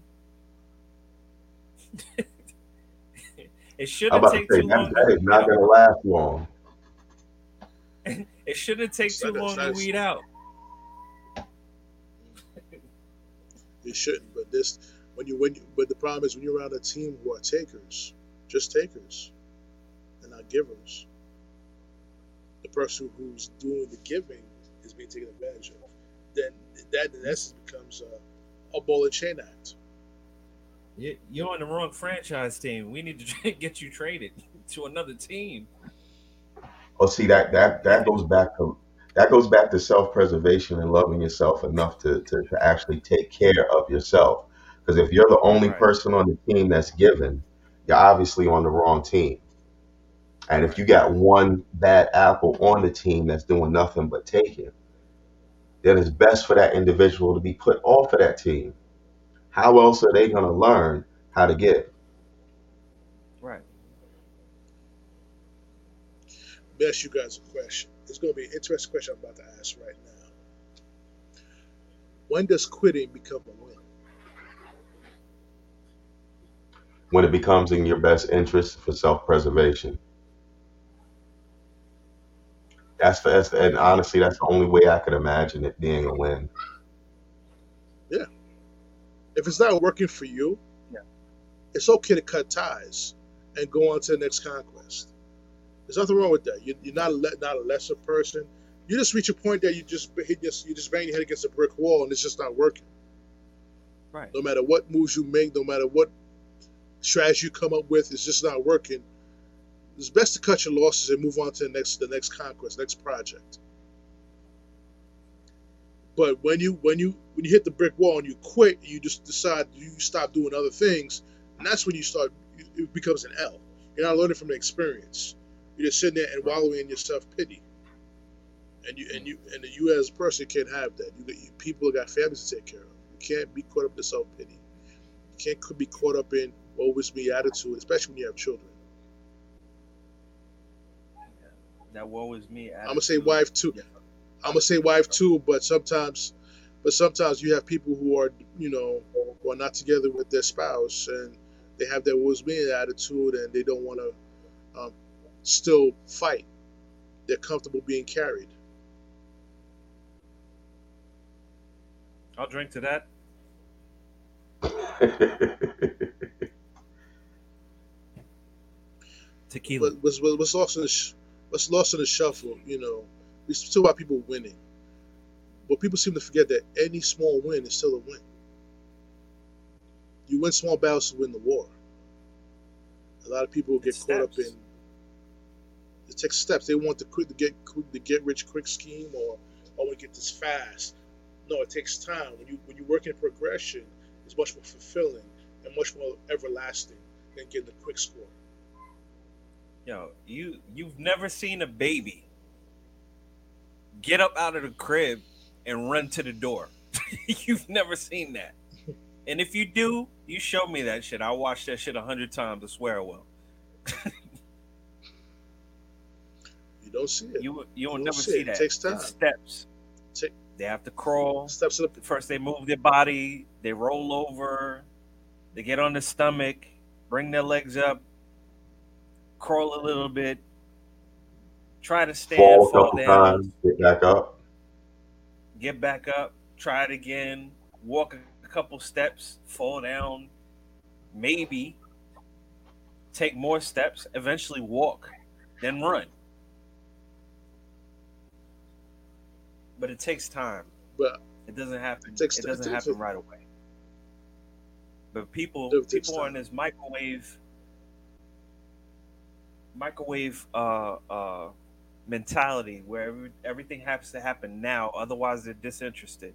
*laughs* it shouldn't about to take say, too that, long. that to weed not out. going to last long. *laughs* It shouldn't take too long to weed out. You shouldn't, but this when you when you, but the problem is when you're around a team who are takers, just takers, and not givers. The person who's doing the giving is being taken advantage of. Then that in essence becomes a, a ball and chain act. You- You're on the wrong franchise team. We need to *laughs* get you traded to another team. Oh, see that that that goes back to that goes back to self preservation and loving yourself enough to, to to actually take care of yourself. Because if you're the only Right. person on the team that's given, you're obviously on the wrong team. And if you got one bad apple on the team that's doing nothing but taking, then it's best for that individual to be put off of that team. How else are they going to learn how to give? Right. Let me ask you guys a question. It's going to be an interesting question I'm about to ask right now. When does quitting become a win? When it becomes in your best interest for self preservation. That's the, that's the, and honestly, that's the only way I could imagine it being a win. If it's not working for you, Yeah. it's okay to cut ties and go on to the next conquest. There's nothing wrong with that. You, you're not a, le- not a lesser person. You just reach a point that you just hit just you just bang your head against a brick wall and it's just not working. Right. No matter what moves you make, no matter what strategy you come up with, it's just not working. It's best to cut your losses and move on to the next the next conquest, next project. But when you when you when you hit the brick wall and you quit, you just decide you stop doing other things, and that's when you start. It becomes an L. You're not learning from the experience. You're just sitting there and wallowing in your self pity. And you and you and you as a person can't have that. You, you people got families to take care of. You can't be caught up in self pity. You can't be caught up in woe is me attitude, especially when you have children. That woe is me. I'm gonna say wife too. Yeah. I'm gonna say wife too, but sometimes, but sometimes you have people who are, you know, who are not together with their spouse, and they have that was me attitude, and they don't want to um, still fight. They're comfortable being carried. I'll drink to that. *laughs* Tequila. But what's, what's lost in the sh- what's lost in the shuffle, you know, we still about people winning, but people seem to forget that any small win is still a win. You win small battles to win the war. A lot of people get It's caught up in. It takes steps. They want the quick to get quick, the get rich quick scheme, or I want to get this fast. No, it takes time. When you when you work in progression, it's much more fulfilling and much more everlasting than getting the quick score. Yo, you you've never seen a baby get up out of the crib and run to the door. *laughs* you've never seen that. And if you do, you show me that shit. I'll watch that shit a hundred times. I swear I will. You don't see it. You you will You'll never see it. It takes time. It's steps. Take- They have to crawl. Steps the First, they move their body. They roll over. They get on the stomach. Bring their legs up. Crawl a little bit. Try to stand. Fall Fall down. times, get back up. get back up, try it again, walk a couple steps, fall down, maybe take more steps, eventually walk, then run. But it takes time. but It doesn't happen. It takes- it it doesn't takes- happen right away. But people people are in this microwave microwave uh uh mentality where every, everything has to happen now otherwise they're disinterested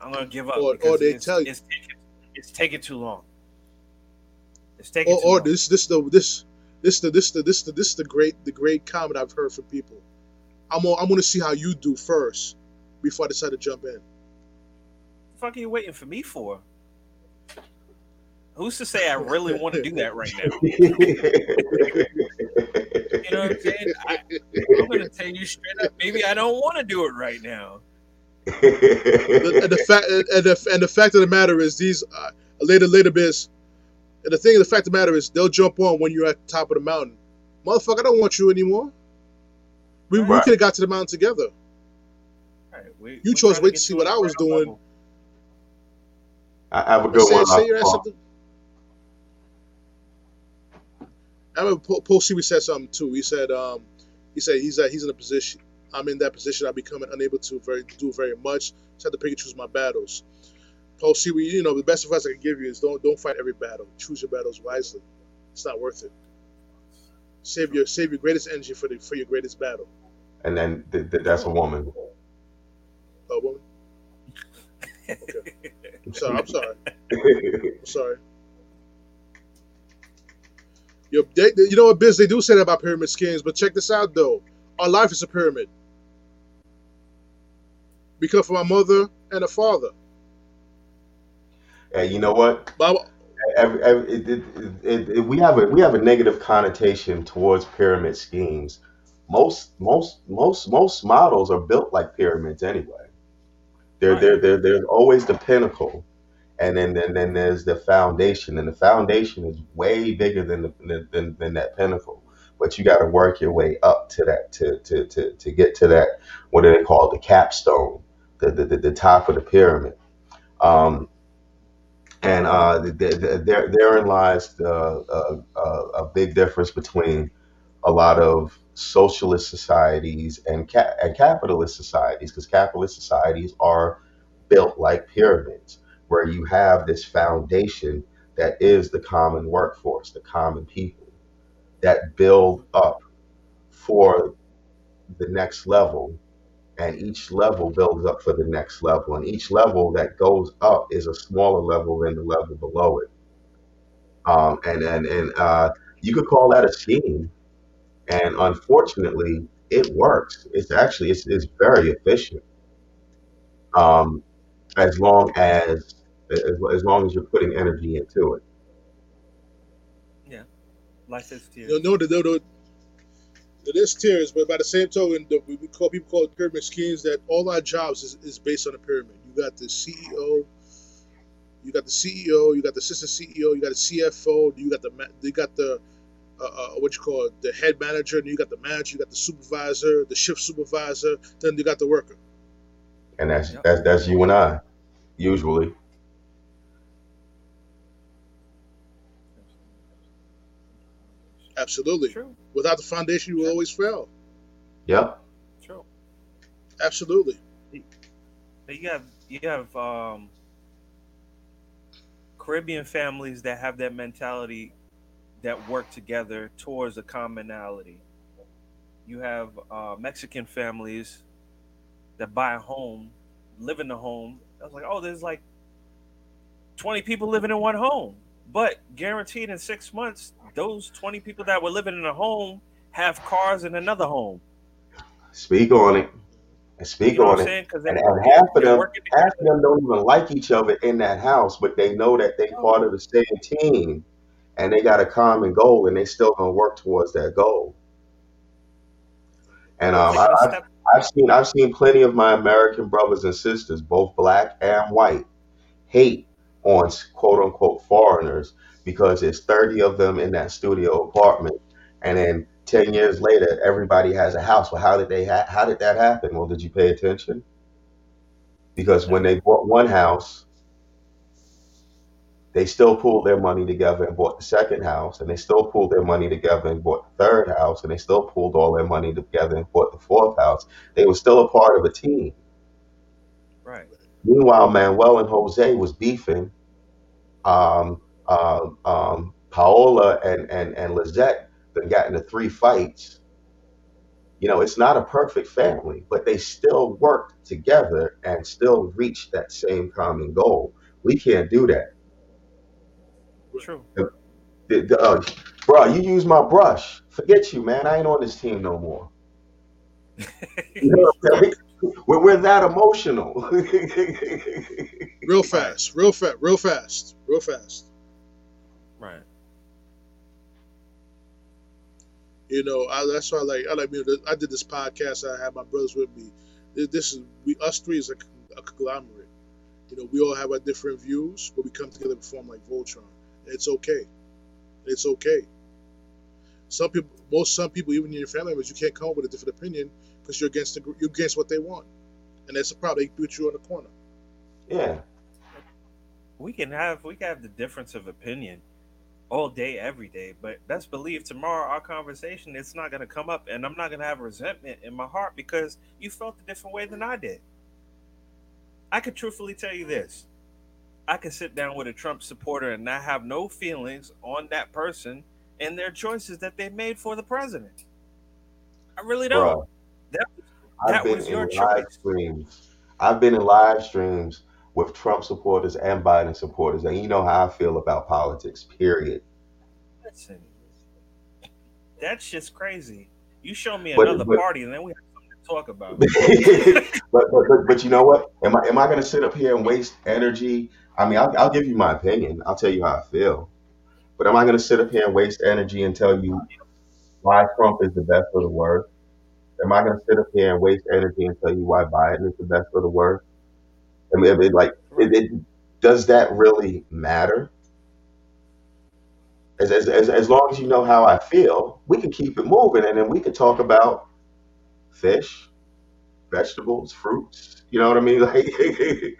i'm gonna give up Or- or they it's, tell you- it's, taking, it's taking too long it's taking or, too or long. this this the this this the this the this the this the great the great comment I've heard from people. I'm gonna, I'm to see how you do first before I decide to jump in. the fuck are you waiting for me for who's to say i really want to do that right now you know what i'm saying I, i'm gonna tell you straight up maybe i don't want to do it right now The- and the fact and the, and the fact of the matter is these uh, later later biz. And the thing, the fact of the matter is, they'll jump on when you're at the top of the mountain. Motherfucker, I don't want you anymore. We, we could have got to the mountain together. All right, we, You we chose wait get to see what I was doing. level. I have a good say, one. say your ass uh, something. I remember Paul, Paul Seaweed said something too. He said, um, he said he's at, he's in a position. I'm in that position. I'm becoming unable to very do very much. So I have to pick and choose my battles. Paul Seaweed, you know, the best advice I can give you is don't don't fight every battle. Choose your battles wisely. It's not worth it. Save your save your greatest energy for the for your greatest battle. and then th- th- that's a woman. Oh, woman. I'm sorry. I'm sorry. *laughs* I'm sorry. Yo, they, they- you know what, Biz? They do say that about pyramid schemes, but check this out, though. Our life is a pyramid. We come from our mother and a father. and you know what? Every, every, it, it, it, we have a we have a negative connotation towards pyramid schemes. Most most most most models are built like pyramids anyway. They're Right. they're they're there's always the pinnacle, and then then then there's the foundation, and the foundation is way bigger than the than than that pinnacle. But you got to work your way up to that to to to to get to that what do they call the capstone, the the, the, the top of the pyramid. Um, and uh, th- th- th- there, therein lies the, uh, uh, a big difference between a lot of socialist societies and ca- and capitalist societies because capitalist societies are built like pyramids where you have this foundation that is the common workforce, the common people that build up for the next level. And each level builds up for the next level. And each level that goes up is a smaller level than the level below it. Um, and and, and uh, you could call that a scheme. And unfortunately it works. It's actually it's, it's very efficient. Um, as long as, as as long as you're putting energy into it Yeah, life is You tears. know, no, no, no, it is tiers, but by the same token, the, we call people call it pyramid schemes. That all our jobs is, is based on a pyramid. You got the CEO, you got the CEO, you got the assistant CEO, you got the CFO, you got the ma- you got the uh, uh, what you call it, the head manager, and you got the manager, you got the supervisor, the shift supervisor, then you got the worker. And that's Yep. that's that's you and I usually Absolutely. True, Without the foundation, you will always fail. yep true. Absolutely. But You have you have um, Caribbean families that have that mentality that work together towards a commonality. You have uh, Mexican families that buy a home, live in the home. I was like, oh, there's like 20 people living in one home. But guaranteed in six months, those 20 people that were living in a home have cars in another home. speak on it And speak You know on it? Because And, and half of them, half of them don't even like each other in that house, but they know that they part of the same team, and they got a common goal, and they still gonna work towards that goal. And um, I, Like, I've, seen I've seen plenty of my American brothers and sisters, both black and white, hate on quote unquote foreigners because there's 30 of them in that studio apartment, and then 10 years later, everybody has a house. Well, how did they ha- how did that happen? Well, did you pay attention? Because when they bought one house, they still pulled their money together and bought the second house, and they still pulled their money together and bought the third house, and they still pulled all their money together and bought the fourth house. They were still a part of a team. right. Meanwhile, Manuel and Jose was beefing. Um, um, um, Paola and, and, and Lizette then got into three fights. You know, it's not a perfect family, but they still worked together and still reached that same common goal. We can't do that. True. The- the, uh, bro, you use my brush. Forget you, man. I ain't on this team no more. *laughs* You know what I'm saying? We're, we're that emotional. Real *laughs* fast, real fast, real fast, real fast. right. You know, I, that's why I like. I like. You know, I did this podcast. I had my brothers with me. This this is we. Us three is a, a conglomerate. You know, we all have our different views, but we come together and form like Voltron. It's okay. It's okay. Some people, most some people, even in your family members, you can't come up with a different opinion because you're against the, gr- you're against what they want, and that's a problem. They put you on the corner. yeah. we can have we can have the difference of opinion all day every day but best believe tomorrow our conversation it's not going to come up and i'm not going to have resentment in my heart because you felt a different way than i did i could truthfully tell you this i could sit down with a trump supporter and not have no feelings on that person and their choices that they made for the president i really don't Bruh. that, I've that been was in your live choice streams. I've been in live streams with Trump supporters and Biden supporters, and you know how I feel about politics. Period. listen that's just crazy you show me But another but party and then we have talk about *laughs* but, but but but you know what? Am I am I going to sit up here and waste energy? I mean, I'll, I'll give you my opinion. I'll tell you how I feel. But am I going to sit up here and waste energy and tell you why Trump is the best of the worst? Am I going to sit up here and waste energy and tell you why Biden is the best of the worst? I mean, it, like, it, it, does that really matter? As, as, as, as long as you know how I feel, we can keep it moving and then we can talk about fish, vegetables, fruits. You know what I mean? *laughs*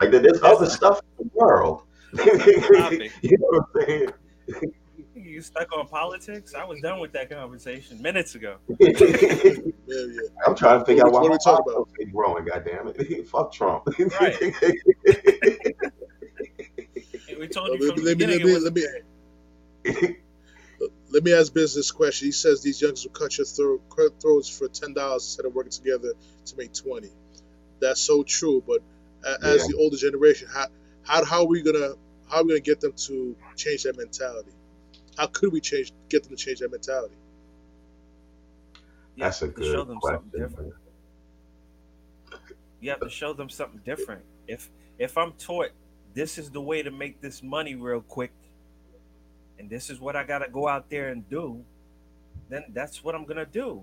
Like, like there's That's other stuff in the world. *laughs* you know what I'm saying? You stuck on politics? I was done with that conversation minutes ago. *laughs* Yeah, yeah. I'm trying to figure out What why we my talking talking about? about growing. Goddamn it! Fuck Trump. Right. We told you Let from me, the let me, let me, it let me, let me ask business question. He says these youngsters will cut your throat, cut throats for ten dollars instead of working together to make twenty. That's so true. But as Yeah. the older generation, how how how are we gonna how are we gonna get them to change that mentality? How could we change get them to change that mentality? you That's a to show good them question. something different. You have to show them something different. If if I'm taught this is the way to make this money real quick, and this is what I gotta go out there and do, then that's what I'm gonna do.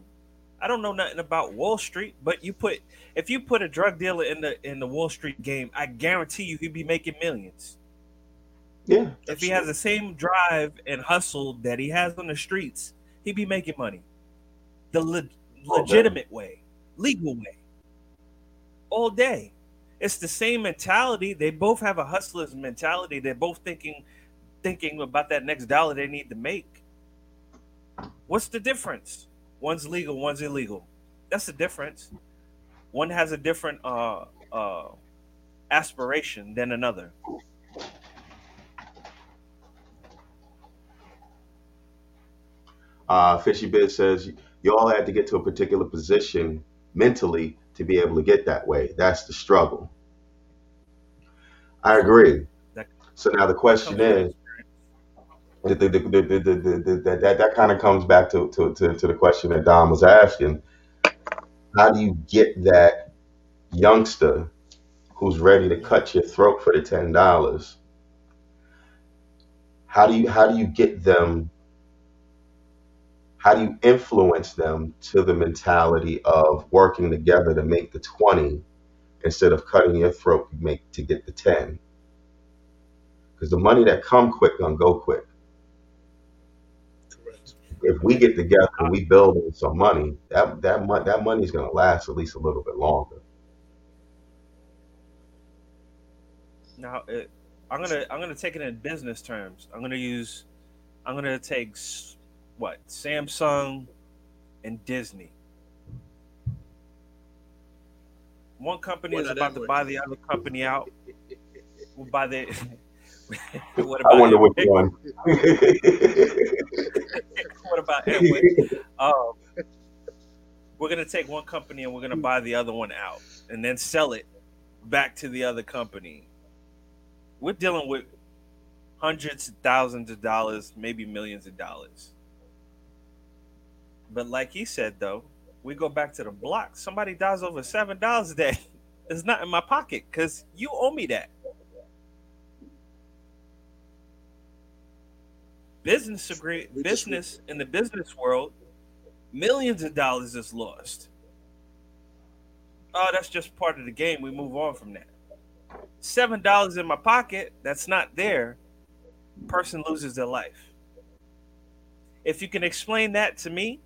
I don't know nothing about Wall Street, but you put if you put a drug dealer in the in the Wall Street game, I guarantee you he'd be making millions. Yeah. If he has the same drive and hustle that he has on the streets, he'd be making money. The le- legitimate way, legal way. All day. It's the same mentality. They both have a hustler's mentality. They're both thinking thinking about that next dollar they need to make. What's the difference? One's legal, one's illegal. That's the difference. One has a different uh uh aspiration than another. Uh, Fishy Biz says you all had to get to a particular position mentally to be able to get that way. That's the struggle. I agree. So now the question is, that, that kind of comes back to, to, to, to the question that Don was asking. How do you get that youngster who's ready to cut your throat for the ten dollars? How do you how do you get them? How do you influence them to the mentality of working together to make the twenty instead of cutting your throat to make to get the ten? Because the money that come quick gonna go quick. Correct. If we get together and uh, we build in some money, that that mon- that money's gonna last at least a little bit longer. Now, it, I'm gonna I'm gonna take it in business terms. I'm gonna use I'm gonna take what Samsung and Disney. One company Why is about to buy the other company out. We'll buy the. *laughs* what I wonder which one. *laughs* *laughs* what about *laughs* Amway? Um, we're gonna take one company and we're gonna buy the other one out, and then sell it back to the other company. We're dealing with hundreds of thousands of dollars, maybe millions of dollars. But like he said, though, we go back to the block. Somebody dies over seven dollars a day. *laughs* It's not in my pocket because you owe me that. Business agree business in the business world, millions of dollars is lost. Oh, that's just part of the game. We move on from that. Seven dollars in my pocket, that's not there. Person loses their life. If you can explain that to me,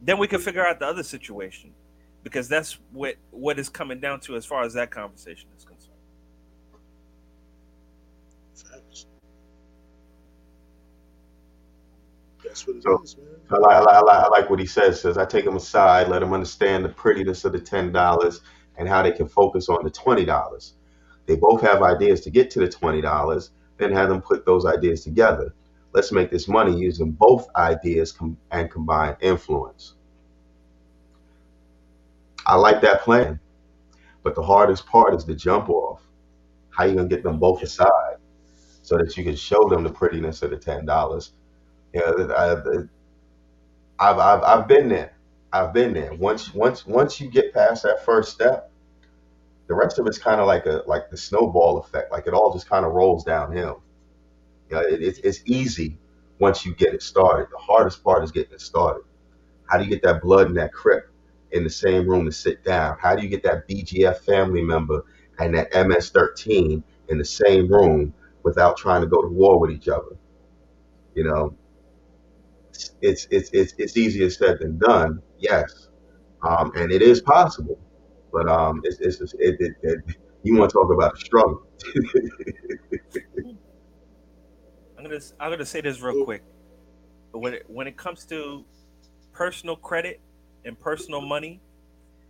then we can figure out the other situation. Because that's what what is coming down to as far as that conversation is concerned. That's what it So- is, man. I like, I, like, I like- what he says. Says I take them aside, let them understand the prettiness of the ten dollars and how they can focus on the twenty dollars. They both have ideas to get to the twenty dollars. Then have them put those ideas together. Let's make this money using both ideas com- and combined influence. I like that plan, but the hardest part is the jump off. How you gonna get them both aside so that you can show them the prettiness of the ten dollars? Yeah, I, I've, I've I've been there. I've been there. Once once once you get past that first step, the rest of it's kind of like a like the snowball effect. Like it all just kind of rolls downhill. You know, it, it's it's easy once you get it started. The hardest part is getting it started. How do you get that blood and that crip in the same room to sit down? How do you get that BGF family member and that MS13 in the same room without trying to go to war with each other? You know, it's it's it's it's easier said than done, yes, um, and it is possible, but um, it's it's it, it, it, you want to talk about a struggle. *laughs* I'm gonna I'm gonna say this real quick. When it, when it comes to personal credit and personal money,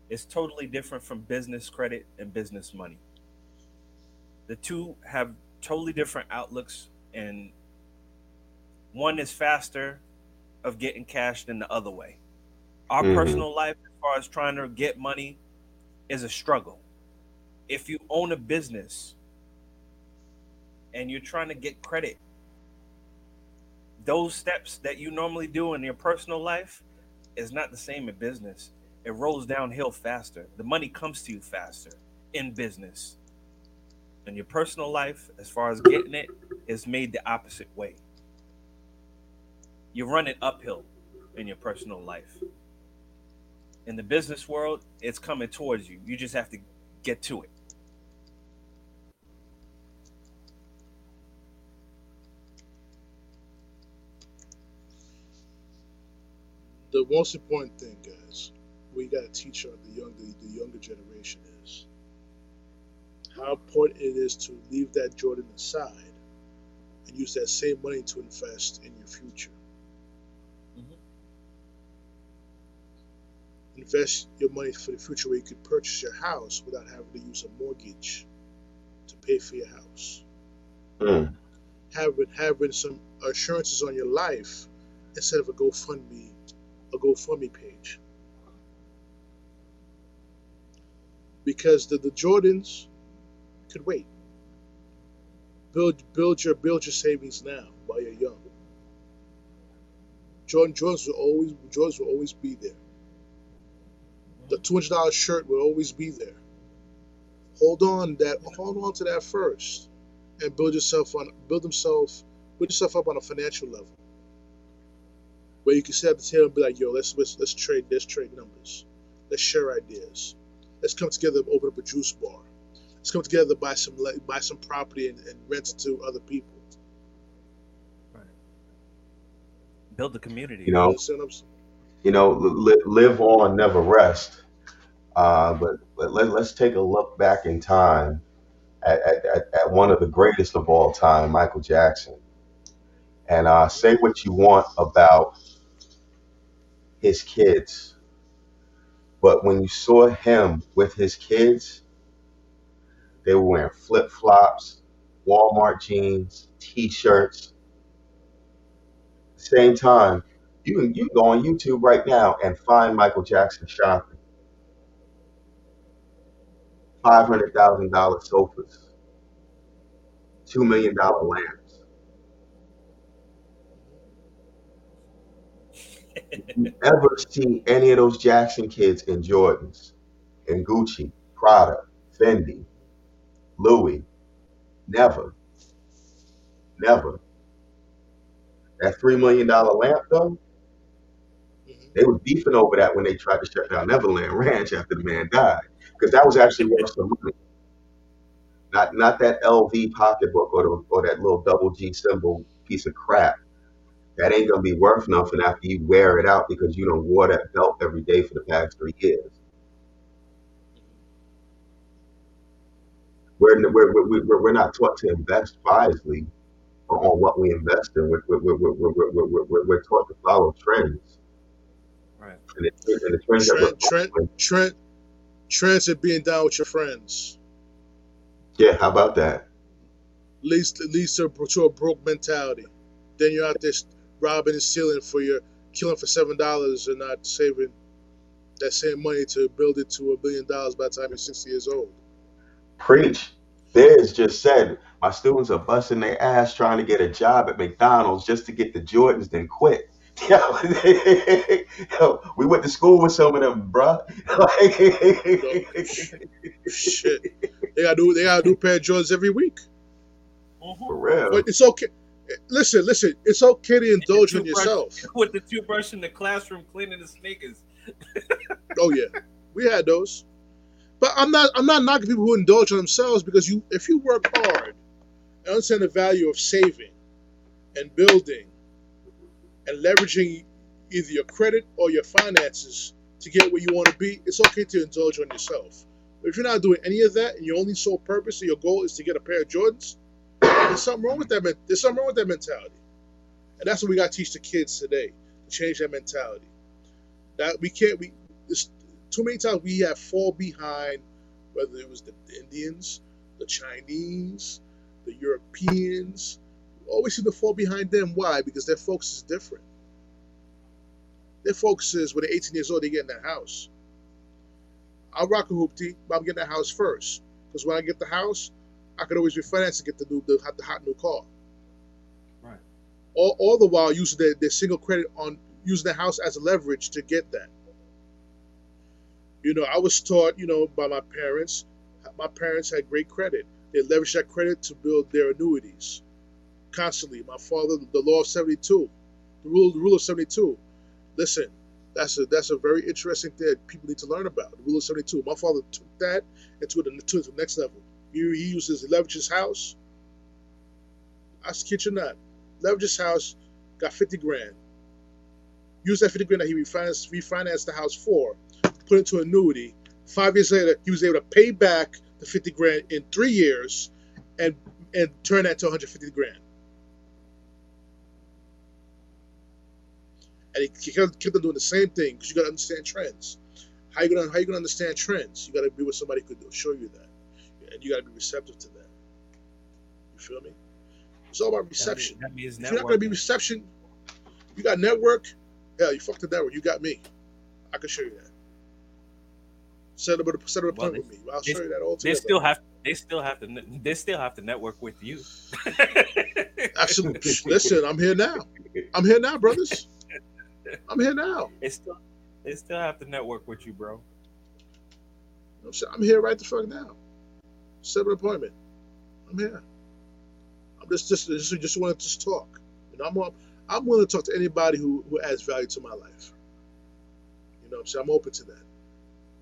it's totally different from business credit and business money. The two have totally different outlooks, and one is faster of getting cash than the other way. Our Mhm. personal life, as far as trying to get money, is a struggle. If you own a business and you're trying to get credit, those steps that you normally do in your personal life is not the same in business. It rolls downhill faster. The money comes to you faster in business. In your personal life, as far as getting it, is made the opposite way. You run it uphill in your personal life. In the business world, it's coming towards you. You just have to get to it. The most important thing, guys, we got to teach our, the younger the younger generation is how important it is to leave that Jordan aside and use that same money to invest in your future. Invest your money for the future where you could purchase your house without having to use a mortgage to pay for your house. Mm. Having having some assurances on your life instead of a GoFundMe a GoFundMe page. Because the, the Jordans could wait. Build build your build your savings now while you're young. Jordan Jordans will always Jordans will always be there. The two hundred dollar shirt will always be there. Hold on that hold on to that first and build yourself on build himself build yourself up on a financial level. Where you can sit at the table and be like, yo, let's let's, let's trade let's trade numbers. Let's share ideas. Let's come together and open up a juice bar. Let's come together buy some buy some property and, and rent it to other people. Right. Build the community. You know, understand what I'm saying? You know, li- live on, never rest. Uh, but but let, let's take a look back in time at, at, at, at one of the greatest of all time, Michael Jackson, and uh, say what you want about his kids. But when you saw him with his kids, they were wearing flip flops, Walmart jeans, t shirts. Same time, you can you go on YouTube right now and find Michael Jackson shopping. Five hundred thousand dollar sofas, two million dollar lamps. Ever see any of those Jackson kids in Jordans, in Gucci, Prada, Fendi, Louis? Never, never. That three million dollar lamp though. They were beefing over that when they tried to shut down Neverland Ranch after the man died, because that was actually worth some money. Not not that LV pocketbook or the, or that little double G symbol piece of crap. That ain't gonna be worth nothing after you wear it out because you don't wore that belt every day for the past three years. We're we're we're, we're, not taught to invest wisely on what we invest in. We're, we're, we're, we're, we're, we're, we're, we're taught to follow trends. Right. And the, and the trends Trent Trent Trent Trent and being down with your friends. yeah, how about that? Leads leads to, to a broke mentality. Then you're out there robbing and stealing for your killing for seven dollars and not saving that same money to build it to a billion dollars by the time you're sixty years old. Preach. Biz just said my students are busting their ass trying to get a job at McDonald's just to get the Jordans, then quit. Yo, *laughs* yo, we went to school with some of them, bruh. Shit. They gotta do they gotta do a pair of Jordans every week. Mhm. For real. But it's okay. Listen, listen. It's okay to indulge in toothbrush. yourself. *laughs* With the toothbrush in the classroom cleaning the sneakers. *laughs* Oh yeah, we had those. But I'm not. I'm not knocking people who indulge in themselves because you, if you work hard and understand the value of saving and building and leveraging either your credit or your finances to get where you want to be, it's okay to indulge on yourself. But if you're not doing any of that and your only sole purpose or your goal is to get a pair of Jordans, there's something wrong with that. There's something wrong with that mentality, and that's what we got to teach the kids today to change that mentality. That we can't. We too many times we have fall behind, whether it was the Indians, the Chinese, the Europeans. Always seem to fall behind them. Why? Because their focus is different. Their focus is when they're 18 years old, they get in that house. I'll rock a hoopty, but I'm getting the house first. Because when I get the house, I could always refinance and get the new the, hot- the hot new car. Right. All, all the while using their, their single credit on using the house as a leverage to get that. You know, I was taught, you know, by my parents. My parents had great credit. They leveraged that credit to build their annuities constantly. My father, the law of 72, the rule, the rule of 72. Listen, that's a that's a very interesting thing that people need to learn about. The rule of 72. My father took that and took it to the next level. He, he uses leverage his house. I kid you not. Leverage house, got 50 grand. Used that 50 grand that he refinanced, refinanced the house for, put into annuity. Five years later, he was able to pay back the 50 grand in three years and and turn that to 150 grand. And he kept, on doing the same thing because you got to understand trends. How you gonna how you gonna understand trends? You got to be with somebody who could show you that, and you got to be receptive to that. You feel me? It's all about That reception. means, that means If you're not gonna be reception, you got network. Hell, you fucked the network. You got me. I can show you that. Set up a set up an Well, with me. I'll they- show you that all together. They still have. They still have to. They still have to network with you. Absolutely. Listen, I'm here now. I'm here now, brothers. *laughs* I'm here now. They still. They still have to network with you, bro. You know what I'm? I'm here right the fuck now. Set an appointment. I'm here. I'm just just just, just want to just talk. You know, I'm I'm willing to talk to anybody who, who adds value to my life. You know I'm saying? I'm open to that.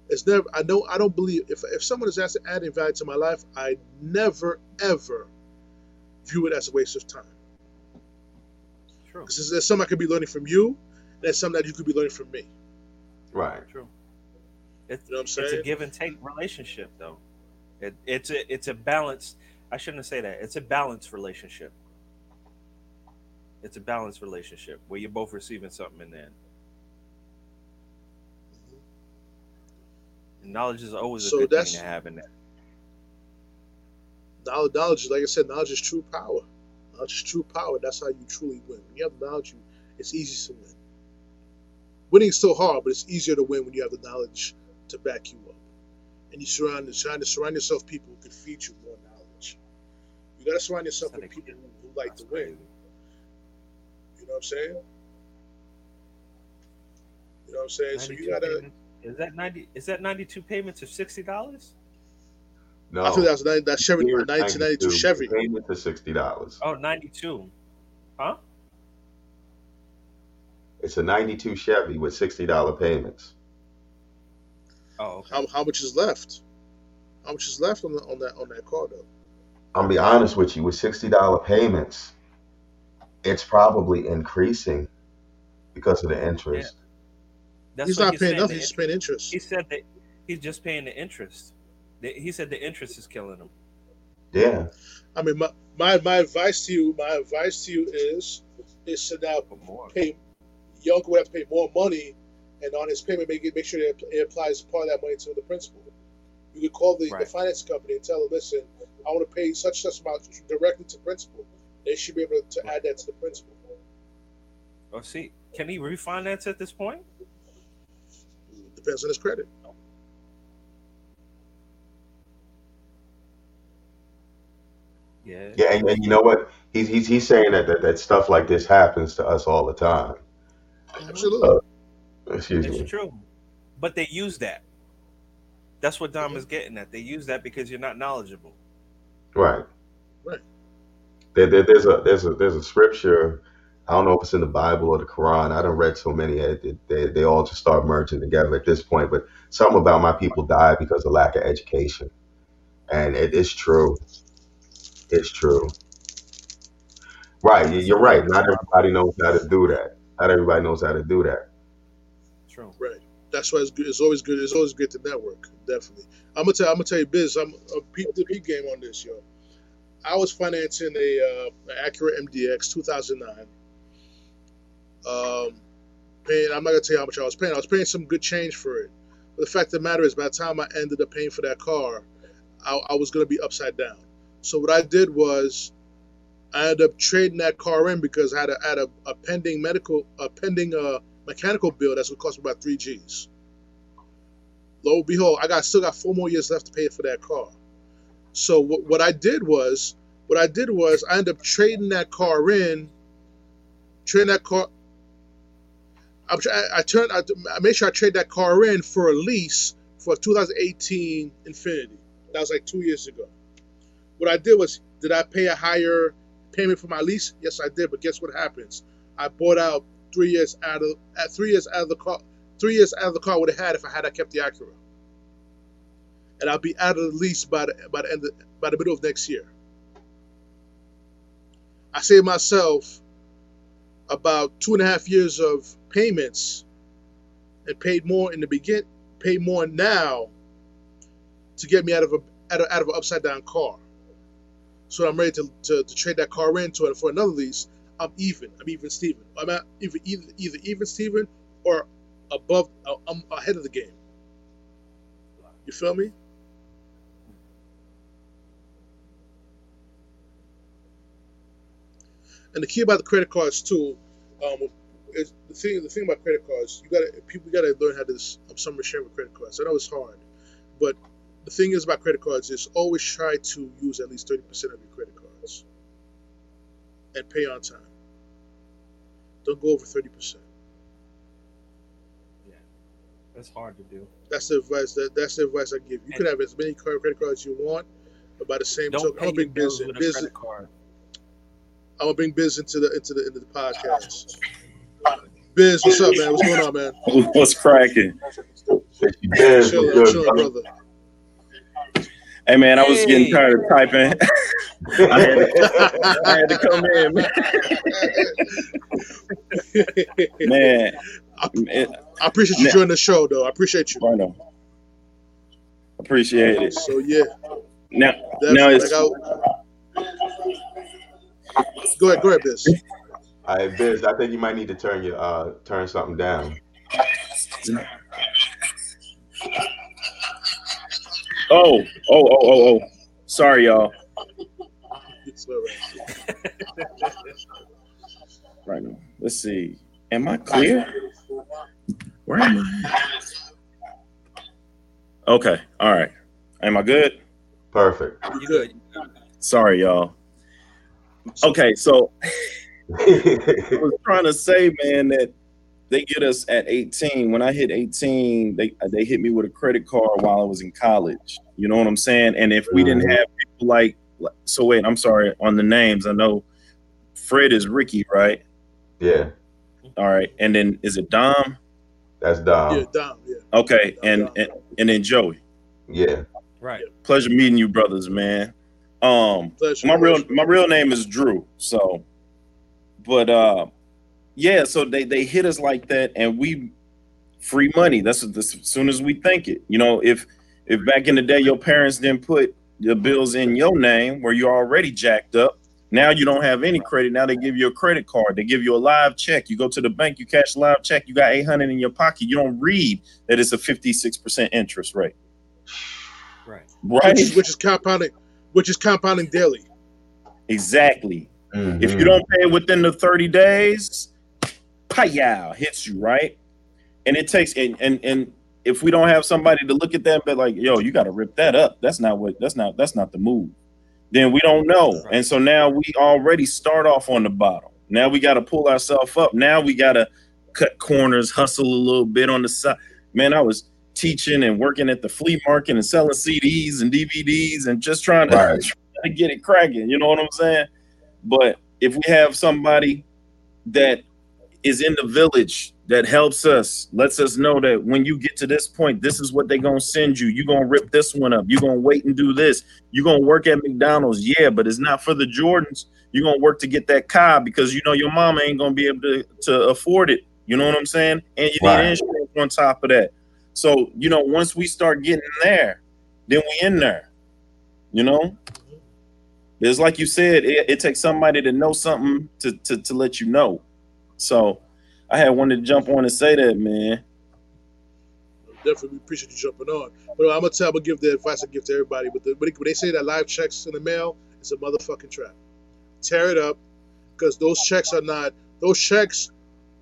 It's never I know I don't believe if if someone is asking adding value to my life, I never ever view it as a waste of time. True. Because there's something I could be learning from you, and there's something that you could be learning from me. Right. True. It's, You know what I'm it's a give and take relationship, though. It, it's a it's a balance. I shouldn't say that. It's a balanced relationship. It's a balanced relationship where you're both receiving something in there. And knowledge is always a So good that's- thing to have in there. Knowledge, knowledge, is like I said, knowledge is true power. Knowledge is true power. That's how you truly win. When you have the knowledge, you, it's easy to win. Winning is still hard, but it's easier to win when you have the knowledge to back you up. And you surround, trying to surround yourself with people who can feed you more knowledge. You got to surround yourself with people who, who like to win. You know what I'm saying? You know what I'm saying? So you got to. payments- Is that ninety? Is that ninety-two payments of sixty dollars? No. I feel that was that, that Chevy, 1992 Chevy. Payment to sixty dollars. Oh, 92. Huh? It's a '92 Chevy with sixty dollar payments. Oh, okay. How, how much is left? How much is left on, the, on that on that car though? I'm gonna be honest with you. With sixty dollar payments, it's probably increasing because of the interest. That's he's what not paying saying, nothing. the He's paying interest. He said that he's just paying the interest. He said the interest is killing him. Yeah. I mean, my, my my advice to you, my advice to you is is to now But more. pay. Your would have to pay more money, and on his payment, make make sure that it applies part of that money to the principal. You could call the, the finance company and tell them, listen, I want to pay such such amount directly to principal. They should be able to add that to the principal. Oh, see, can he refinance at this point? Depends on his credit. Yeah. Yeah, and, and you know what? He's he's he's saying that, that that stuff like this happens to us all the time. Absolutely. Excuse It's me. true. But they use that. That's what Dom is getting at. They use that because you're not knowledgeable. Right. Right. There, there, there's a there's a there's a scripture. I don't know if it's in the Bible or the Quran. I don't read so many. uh, They, they, they all just start merging together at this point. But something about my people died because of lack of education, and it is true. It's true. Right. You're right. Not everybody knows how to do that. Not everybody knows how to do that. True. Right. That's why it's good. It's always good. It's always good to network. Definitely. I'm gonna tell. I'm gonna tell you, Biz. I'm a peep the peep game on this, yo. I was financing a uh, an Acura MDX 2009. Um, paying, I'm not gonna tell you how much I was paying. I was paying some good change for it. But the fact of the matter is, by the time I ended up paying for that car, I, I was gonna be upside down. So what I did was, I ended up trading that car in because I had a, had a, a pending medical, a pending uh, mechanical bill that's gonna cost me about three G's. Lo and behold, I got still got four more years left to pay for that car. So what, what I did was, what I did was, I ended up trading that car in, trading that car. I, turned, I, I made sure I trade that car in for a lease for a 2018 Infiniti. That was like two years ago. What I did was, did I pay a higher payment for my lease? Yes, I did. But guess what happens? I bought out three years out of at three years out of the car. Three years out of the car would have had if I had I kept the Acura. And I'll be out of the lease by the by the end of, by the middle of next year. I saved myself about two and a half years of payments and paid more in the begin paid more now to get me out of a out of, out of an upside down car. So I'm ready to, to, to trade that car in to for another lease. I'm even. I'm even Steven. I'm at either either, either even Steven or above. uh, I'm ahead of the game. You feel me? And the key about the credit cards too, um, is the thing. The thing about credit cards, you gotta people gotta learn how to um, summer share with credit cards. I know it's hard, but the thing is about credit cards is always try to use at least thirty percent of your credit cards and pay on time. Don't go over thirty percent. Yeah, That's hard to do. That's the advice that that's the advice I give. You can have as many credit cards as you want, but by the same Don't token, I'm pay gonna bring bills biz, with a biz credit card. I'm gonna bring biz into the into the into the podcast. Biz, what's up, man? What's going on, man? *laughs* What's cracking? Yeah, Chilling, good, chilling, brother. Brother. Hey man, I was getting tired of typing. *laughs* I, had to, I had to come in, man. man I, I appreciate you Now- joining the show, though. I appreciate you. I know. Appreciate it. So yeah, Now, definitely. now it's go ahead, go ahead, Biz. All right, Biz, I think you might need to turn your uh turn something down. Oh, oh, oh, oh, oh. Sorry, y'all. It's all right. Right now. Let's see. Am I clear? Where am I? Okay. All right. Am I good? Perfect. You You good? good? Sorry, y'all. Okay, so *laughs* I was trying to say, man, that they get us at 18. When I hit 18, they they hit me with a credit card while I was in college. You know what I'm saying? And if we didn't have people like, like- so wait, I'm sorry on the names. I know Fred is Ricky, right? Yeah, All right, and then is it Dom? that's Dom. yeah, Dom. Yeah. Okay, and and, and then Joey. Yeah. Right. Pleasure meeting you, brothers, man. Um, Pleasure. my real my real name is Drew. So, but uh, yeah. So they they hit us like that, and we free money. That's what- as soon as we think it. You know, if if back in the day your parents didn't put the bills in your name where you're already jacked up. Now you don't have any credit. Now they give you a credit card. They give you a live check. You go to the bank, you cash a live check. You got 800 in your pocket. You don't read that it's a 56% interest rate. Right. Right? which is, which is compounding, which is compounding daily. Exactly. If Mhm. you don't pay within the 30 days, payow hits you, right? And it takes and and and if we don't have somebody to look at that but like, yo, you gotta rip that up. That's not what that's not that's not the move. Then we don't know. And so now we already start off on the bottom. Now we gotta pull ourselves up. Now we gotta cut corners, hustle a little bit on the side. Man, I was teaching and working at the flea market and selling CDs and DVDs and just trying to, Right. trying to get it cracking. You know what I'm saying? But if we have somebody that is in the village that helps us, lets us know that when you get to this point, this is what they're gonna send you. You're gonna rip this one up. You're gonna wait and do this. You're gonna work at McDonald's, yeah, but it's not for the Jordans. You're gonna work to get that car because you know your mama ain't gonna be able to, to afford it. You know what I'm saying? And you Right. need insurance on top of that. So, you know, once we start getting there, then we in there. You know? It's like you said, it, it takes somebody to know something to, to to let you know. So I had wanted to jump on and say that, man. Definitely appreciate you jumping on. But I'm gonna tell, I'm gonna give the advice I give to everybody. But the, when they say that live checks in the mail, it's a motherfucking trap. Tear it up, because those checks are not. Those checks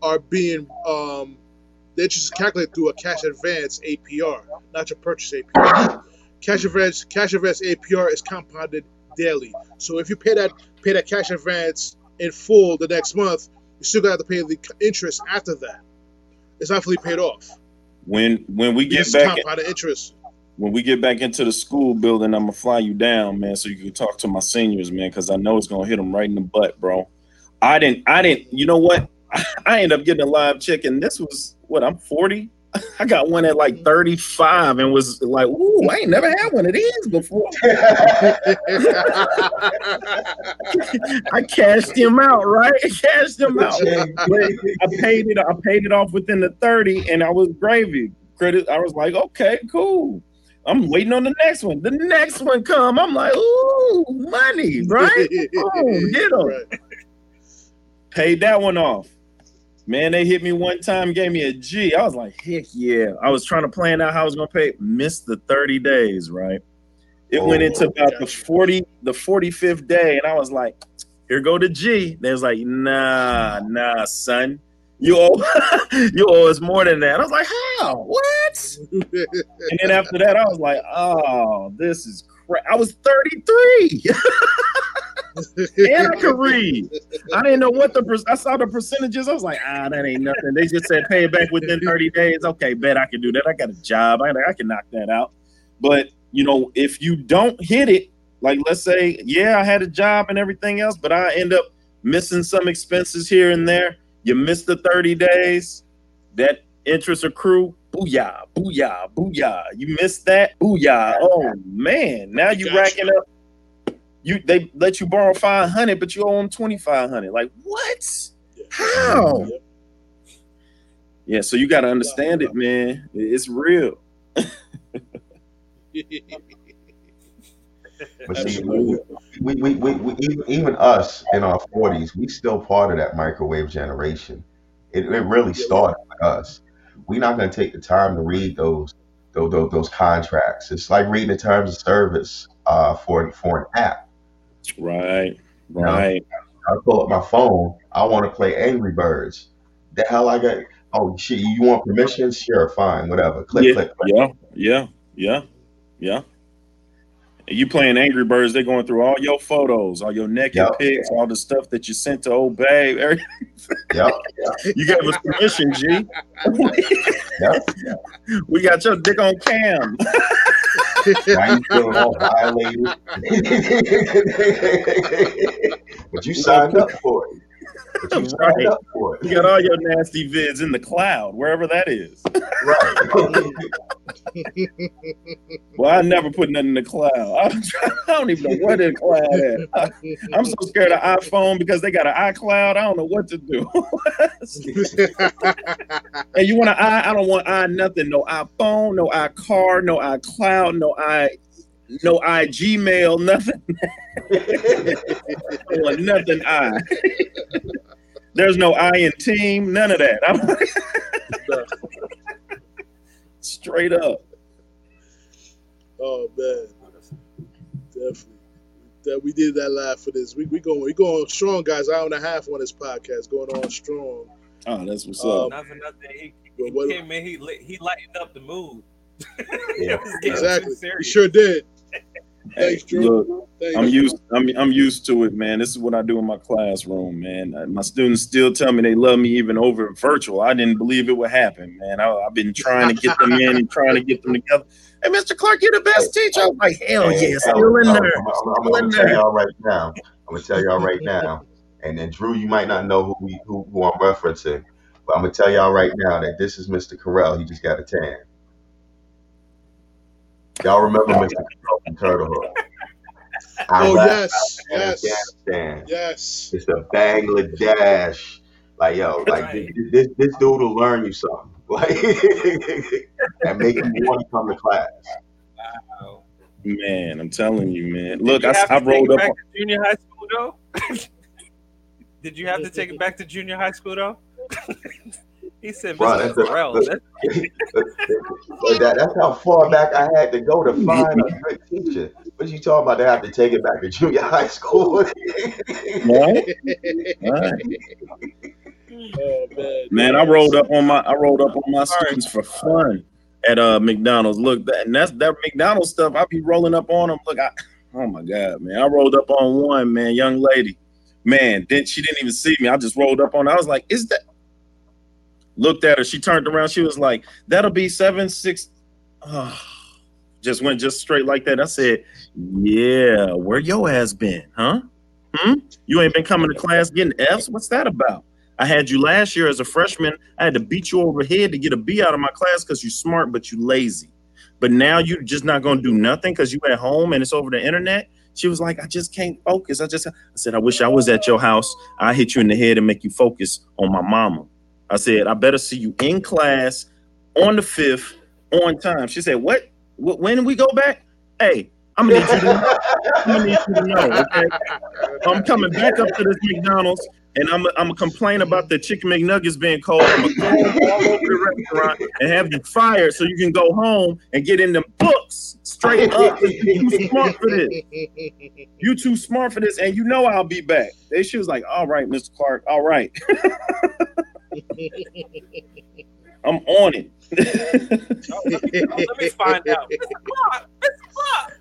are being um, the interest is calculated through a cash advance APR, not your purchase APR. cash advance cash advance APR is compounded daily. So if you pay that pay that cash advance in full the next month, you still got to pay the interest after that. It's not fully paid off. When when we get back compounded interest. when we get back into the school building, I'm gonna fly you down, man, so you can talk to my seniors, man, because I know it's gonna hit them right in the butt, bro. I didn't, I didn't. You know what? *laughs* I ended up getting a live check, and this was what I'm 40. I got one at like 35, and was like, "Ooh, I ain't never had one of these before." *laughs* I cashed him out, right? I cashed him out. I paid it. I paid it off within the 30, and I was gravy. Credit. I was like, okay, cool. I'm waiting on the next one. The next one come. I'm like, ooh, money, right? Boom, *laughs* get 'em. Right. Paid that one off. Man, they hit me one time, gave me a G. I was like, heck yeah. I was trying to plan out how I was gonna pay. Missed the 30 days, right? It went into Oh, about the 40, the 45th day, and I was like, here go the G. They was like, nah, nah, son. You owe *laughs* you owe us more than that. I was like, how? What? And then after that, I was like, oh, this is crap. I was 33. *laughs* and I could read. I didn't know what the per- I saw the percentages. I was like, ah, that ain't nothing. They just said pay it back within 30 days. Okay, bet I can do that. I got a job. I, I can knock that out. But you know, if you don't hit it, like let's say, yeah, I had a job and everything else, but I end up missing some expenses here and there. You miss the 30 days, that interest accrue. Booyah, booyah, booyah. You missed that. Booyah. Oh man. Now you racking up you they let you borrow 500 but you owe them 2500 like what how Yep. yeah so you got to understand it man it's real But see, Absolutely. we, we, we, we, even, even us in our 40s, we still part of that microwave generation. It, it really started with us. We're not going to take the time to read those, those those those contracts. It's like reading the terms of service uh, for for an app. Right right I pull up my phone. I want to play Angry Birds. The hell I got? Oh shit! You want permission? Sure, fine, whatever. Click, yeah click, click. yeah yeah yeah yeah And you playing Angry Birds, they're going through all your photos, all your naked Yep. pics, all the stuff that you sent to old babe. *laughs* every- Yep. You gave us permission, G. Yep. *laughs* We got your dick on cam. *laughs* Now you feeling all violated. *laughs* but you signed up for it. But you Right. up for it. You got all your nasty vids in the cloud, wherever that is. Right. Well, I never put nothing in the cloud. I'm *laughs* I don't even know what in the cloud at. I, am so scared of iPhone because they got an iCloud. I don't know what to do. *laughs* hey, you want an i? I don't want i nothing. No iPhone, no iCar, no iCloud, no i, no iGmail, nothing. *laughs* I want nothing i. There's no I in team, none of that. *laughs* Straight up. oh man, definitely. That we did that live for this. We we going we going strong, guys. Hour and a half on this podcast, going on strong. Oh, that's what's Uh, up. Not for nothing. He, But he what- came in. He lit- he lightened up the mood. *laughs* Yeah. It was getting too Exactly. You serious. sure did. Hey, Thanks, Drew. look, I'm used. I'm I'm used to it, man. This is what I do in my classroom, man. Uh, My students still tell me they love me even over virtual. I didn't believe it would happen, man. I, I've been trying to get them in and trying to get them together. Hey, Mr. Clark, you're the best teacher. I'm like, hell Hey, yeah, hey, still in I'm- there. I'm, I'm, I'm gonna tell y'all right now. I'm gonna tell y'all right now. And then Drew, you might not know who we who, who I'm referencing, but I'm gonna tell y'all right now that this is Mr. Carell. He just got a tan. Y'all remember Mr. Carell from Turtle Hook? *laughs* Oh yes, yes, Afghanistan. yes. It's a Bangladesh. Like yo, like Right. this, this this dude will learn you something. *laughs* Like and make you want to come to class. Wow. Man, I'm telling you, man. Look, Did I, you have I rolled up. back On, to junior high school though. *laughs* Did you have to take it back to junior high school though? He said, Bro, that's a- that's- *laughs* That's- that, that's how far back I had to go to find a good teacher. What are you talking about? They have to take it back to junior *laughs* high school. *laughs* right? Right. Oh man. Man, I rolled up on my I rolled up on my students for fun at uh McDonald's. Look, that and that's that McDonald's stuff. I be rolling up on them. Look, I oh my god, man, I rolled up on one man, young lady. Man, then she didn't even see me. I just rolled up on. Her. I was like, "Is that?" Looked at her. She turned around. She was like, "That'll be seven six. Oh, just went just straight like that. I said, "Yeah, where your ass been, huh? Hmm? You ain't been coming to class getting Fs. What's that about?" I had you last year as a freshman. I had to beat you over head to get a B out of my class because you smart, but you lazy. But now you're just not gonna do nothing because you at home and it's over the internet. She was like, I just can't focus. I just I said, I wish I was at your house. I hit you in the head and make you focus on my mama. I said, I better see you in class on the fifth on time. She said, What? Wh- When we go back? Hey, I'm gonna need you to know. I'm gonna need you to know. Okay, I'm coming back up to this McDonald's and I'm I'm gonna complain about the chicken McNuggets being cold. I'm gonna go all over the restaurant and have you fired so you can go home and get in them books straight up. You too smart for this. You too smart for this, and you know I'll be back. And she was like, "All right, Mr. Clark. All right, *laughs* I'm on it." Let me find out. Mr. Clark, Mr. Clark.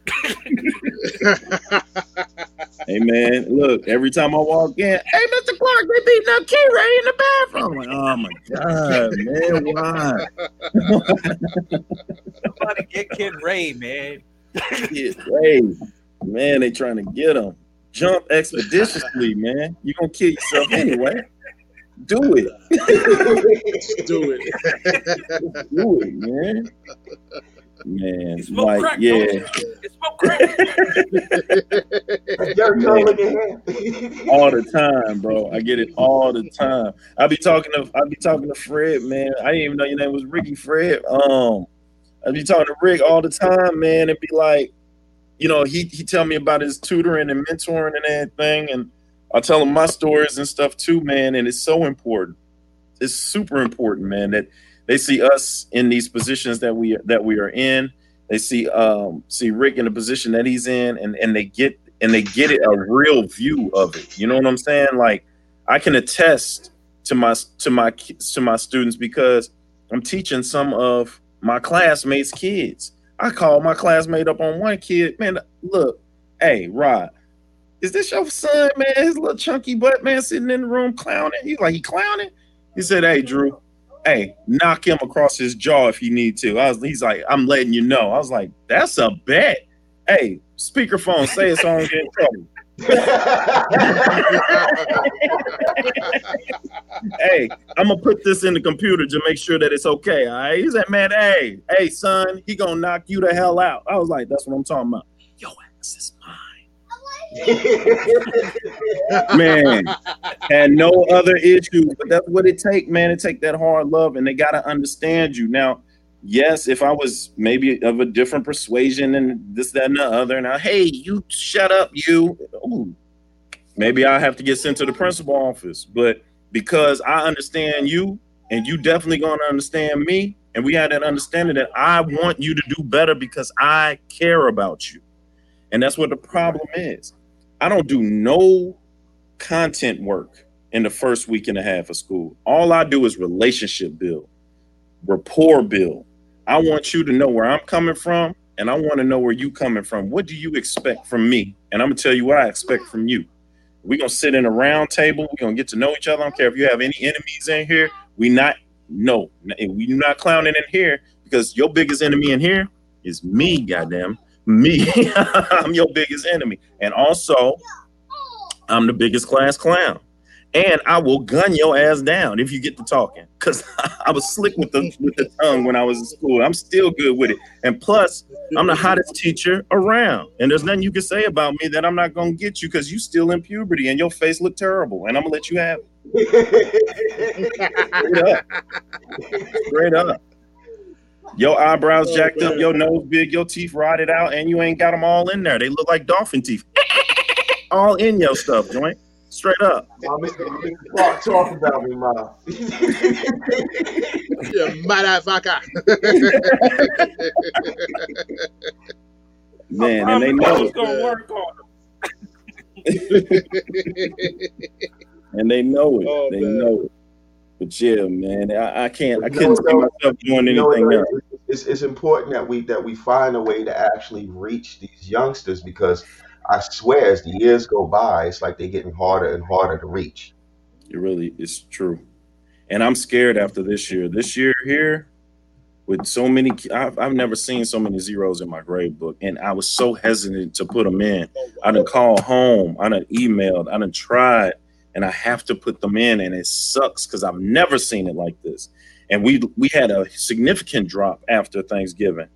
*laughs* hey man, look. Every time I walk in, hey, Mr. Clark, they beating up Key Ray in the bathroom. I'm like, oh my god, man, why? Somebody get Kid Ray, man. Kid Ray, man, they trying to get him. Jump expeditiously, man. You gonna kill yourself anyway. Do it. *laughs* Do it. Do it, man. Man, You smoke like, crack, yeah. don't you? You smoke crack. Derek Carr, look at him. all the time, bro. I get it all the time. I be talking to I be talking to Fred, man. I didn't even know your name was Ricky Fred. Um, I be talking to Rick all the time, man, and be like, you know, he he tell me about his tutoring and mentoring and everything, and I tell them my stories and stuff too, man. And it's so important. It's super important, man, that they see us in these positions that we that we are in. They see um see Rick in the position that he's in, and and they get and they get it a real view of it. You know what I'm saying? Like I can attest to my to my to my students because I'm teaching some of my classmates' kids. I called my classmate up on one kid, man. Look, hey, Rod, is this your son, man? His little chunky butt man sitting in the room clowning. He's like, he clowning. He said, "Hey, Drew, hey, knock him across his jaw if you need to." I was, he's like, "I'm letting you know." I was like, "That's a bet." Hey, speakerphone, say it so I don't get in trouble. *laughs* hey, I'm gonna put this in the computer to make sure that it's okay. All right. He said, man, hey, hey, son, he gonna knock you the hell out. I was like, that's what I'm talking about. Yo, ass. Man, had no other issues, but that's what it take, man. It take that hard love, and they gotta understand you. Now, yes, if I was maybe of a different persuasion and this, that, and the other, now, hey, you shut up, you. Ooh, maybe I have to get sent to the principal office, but because I understand you and you definitely to understand me and we had that understanding that I want you to do better because I care about you. And that's what the problem is. I don't do no content work in the first week and a half of school. All I do is relationship build, rapport build. I want you to know where I'm coming from and I want to know where you coming from. What do you expect from me? And I'm to tell you what I expect from you. We're gonna sit in a round table. We're gonna get to know each other. I don't care if you have any enemies in here. We not no, we not clowning in here because your biggest enemy in here is me. Goddamn me. *laughs* I'm your biggest enemy, and also I'm the biggest class clown. And I will gun your ass down if you get to talking. Cause *laughs* I was slick with the with the tongue when I was in school. I'm still good with it. And plus, I'm the hottest teacher around. And there's nothing you can say about me that I'm not gonna get you because you still in puberty and your face look terrible. And I'm gonna let you have it. *laughs* Straight up. Straight up. Your eyebrows Oh, jacked up, your nose big, your teeth rotted out, and you ain't got them all in there. They look like dolphin teeth, *laughs* all in your stuff, joint. Straight up. Talk, talk about me, ma. *laughs* Yeah, motherfucker. *laughs* Man, and they know was it. gonna work on And they know it. Oh, they man. know it. But yeah, man, I, I can't. I couldn't see myself doing anything else. it's, it's, it's important that we that we find a way to actually reach these youngsters because I swear, as the years go by, it's like they're getting harder and harder to reach. It really is true. And I'm scared after this year. This year here, with so many, I've, I've never seen so many zeros in my grade book. And I was so hesitant to put them in. I done called home, I done emailed, I done tried, and I have to put them in. And it sucks because I've never seen it like this. And we we had a significant drop after Thanksgiving.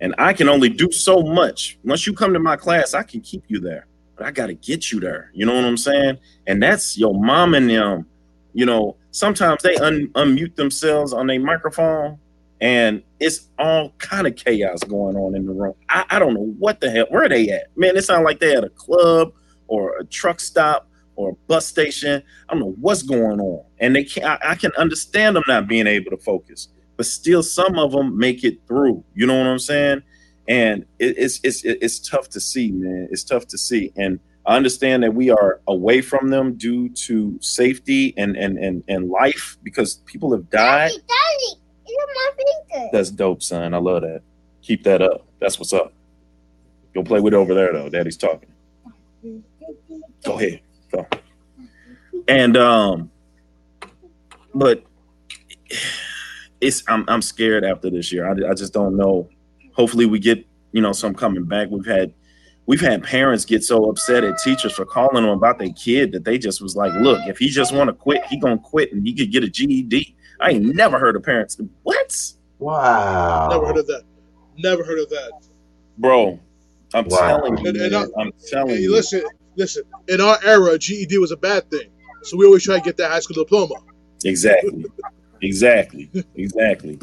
And I can only do so much. Once you come to my class, I can keep you there. But I gotta get you there. You know what I'm saying? And that's your mom and them. You know, sometimes they un- unmute themselves on their microphone and it's all kind of chaos going on in the room. I, I don't know what the hell, where they at? Man, it sounds like they at a club or a truck stop or a bus station. I don't know what's going on. And they can I, I can understand them not being able to focus, but still some of them make it through. You know what I'm saying? And it, it's it's it's tough to see, man. It's tough to see. And I understand that we are away from them due to safety and and and, and life because people have died. Daddy, Daddy, at my finger. That's dope, son. I love that. Keep that up. That's what's up. Go play with it over there though. Daddy's talking. Go ahead. Go. And um, but it's I'm I'm scared after this year. I, I just don't know. Hopefully we get you know some coming back. We've had we've had parents get so upset at teachers for calling them about their kid that they just was like, look, if he just want to quit, he gonna quit and he could get a GED. I ain't never heard of parents. What? Wow. Never heard of that. Never heard of that. Bro, I'm Wow. telling you, And- and man, I'm telling Hey, you. listen, listen. In our era, GED was a bad thing, so we always try to get that high school diploma. Exactly. exactly. Exactly.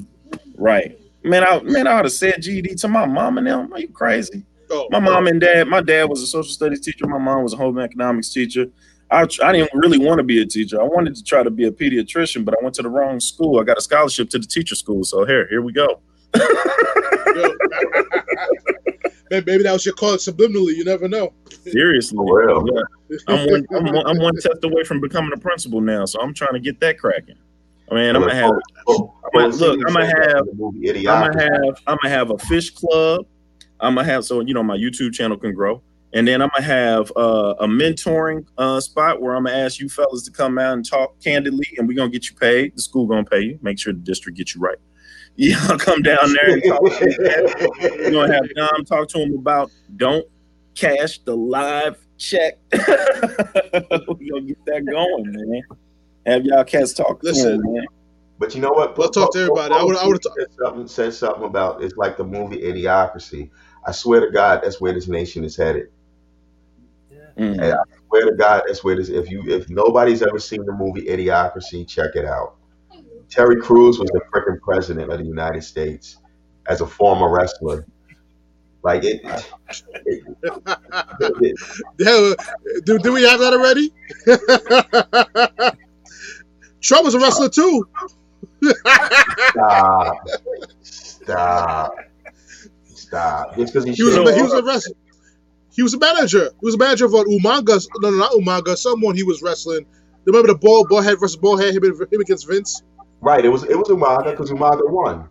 Right. Man, I man, I would have said GED to my mom and them. Are you crazy? Oh, My mom and dad, my dad was a social studies teacher. My mom was a home economics teacher. I, I didn't really want to be a teacher. I wanted to try to be a pediatrician, but I went to the wrong school. I got a scholarship to the teacher school. So here, here we go. yo. *laughs* Maybe maybe that was your call subliminally. You never know. Seriously. Yeah. I'm one, I'm one, I'm one test away from becoming a principal now, so I'm trying to get that cracking. I mean, I'm gonna have Well, But look, said that have- in the movie I'm gonna have I'm gonna have a fish club. I'm gonna have so you know my YouTube channel can grow, and then I'm gonna have uh, a mentoring uh, spot where I'm gonna ask you fellas to come out and talk candidly, and we're gonna get you paid. The school gonna pay you. Make sure the district gets you right. *laughs* Yeah, I'll come down there and talk. *laughs* We're gonna have Dom talk to him about don't cash the live check. *laughs* we're gonna get that going, man. Have y'all cats talk Listen. him, man. But you know what? Let's talk to everybody. I would- I would've said something. Said something about it's like the movie Idiocracy. I swear to God, that's where this nation is headed. Mm. And I swear to God, that's where this. If you, if nobody's ever seen the movie Idiocracy, check it out. Terry Crews was the freaking president of the United States as a former wrestler. Like it. it- it- Yeah, do, do we have that already? *laughs* Trump was a wrestler too. stop. Stop. Stop. Just because he, He was, a, he was a wrestler. He was a manager. He was a manager of Umaga. No, no, not Umaga. Someone he was wrestling. Remember the ball, ball head versus ball head, him, him against Vince? right. It was it was Umaga because Umaga won.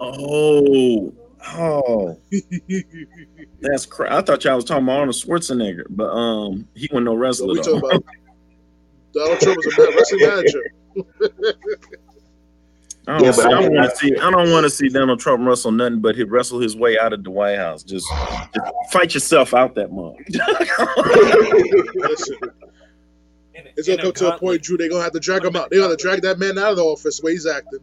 Oh, oh, *laughs* that's cra I thought y'all was talking about Arnold Schwarzenegger, but um, he wasn't no What wrestler. we talking about? Donald Trump was a man- wrestling *laughs* manager. I don't, Yeah, see, I I don't want to see. I don't want to see Donald Trump wrestle nothing but he wrestle his way out of the White House. Just, just fight yourself out that mug. Listen, *laughs* it's in gonna a come to a point, Drew. They're gonna have to drag him out. They're gonna drag that man out of the office where he's acting.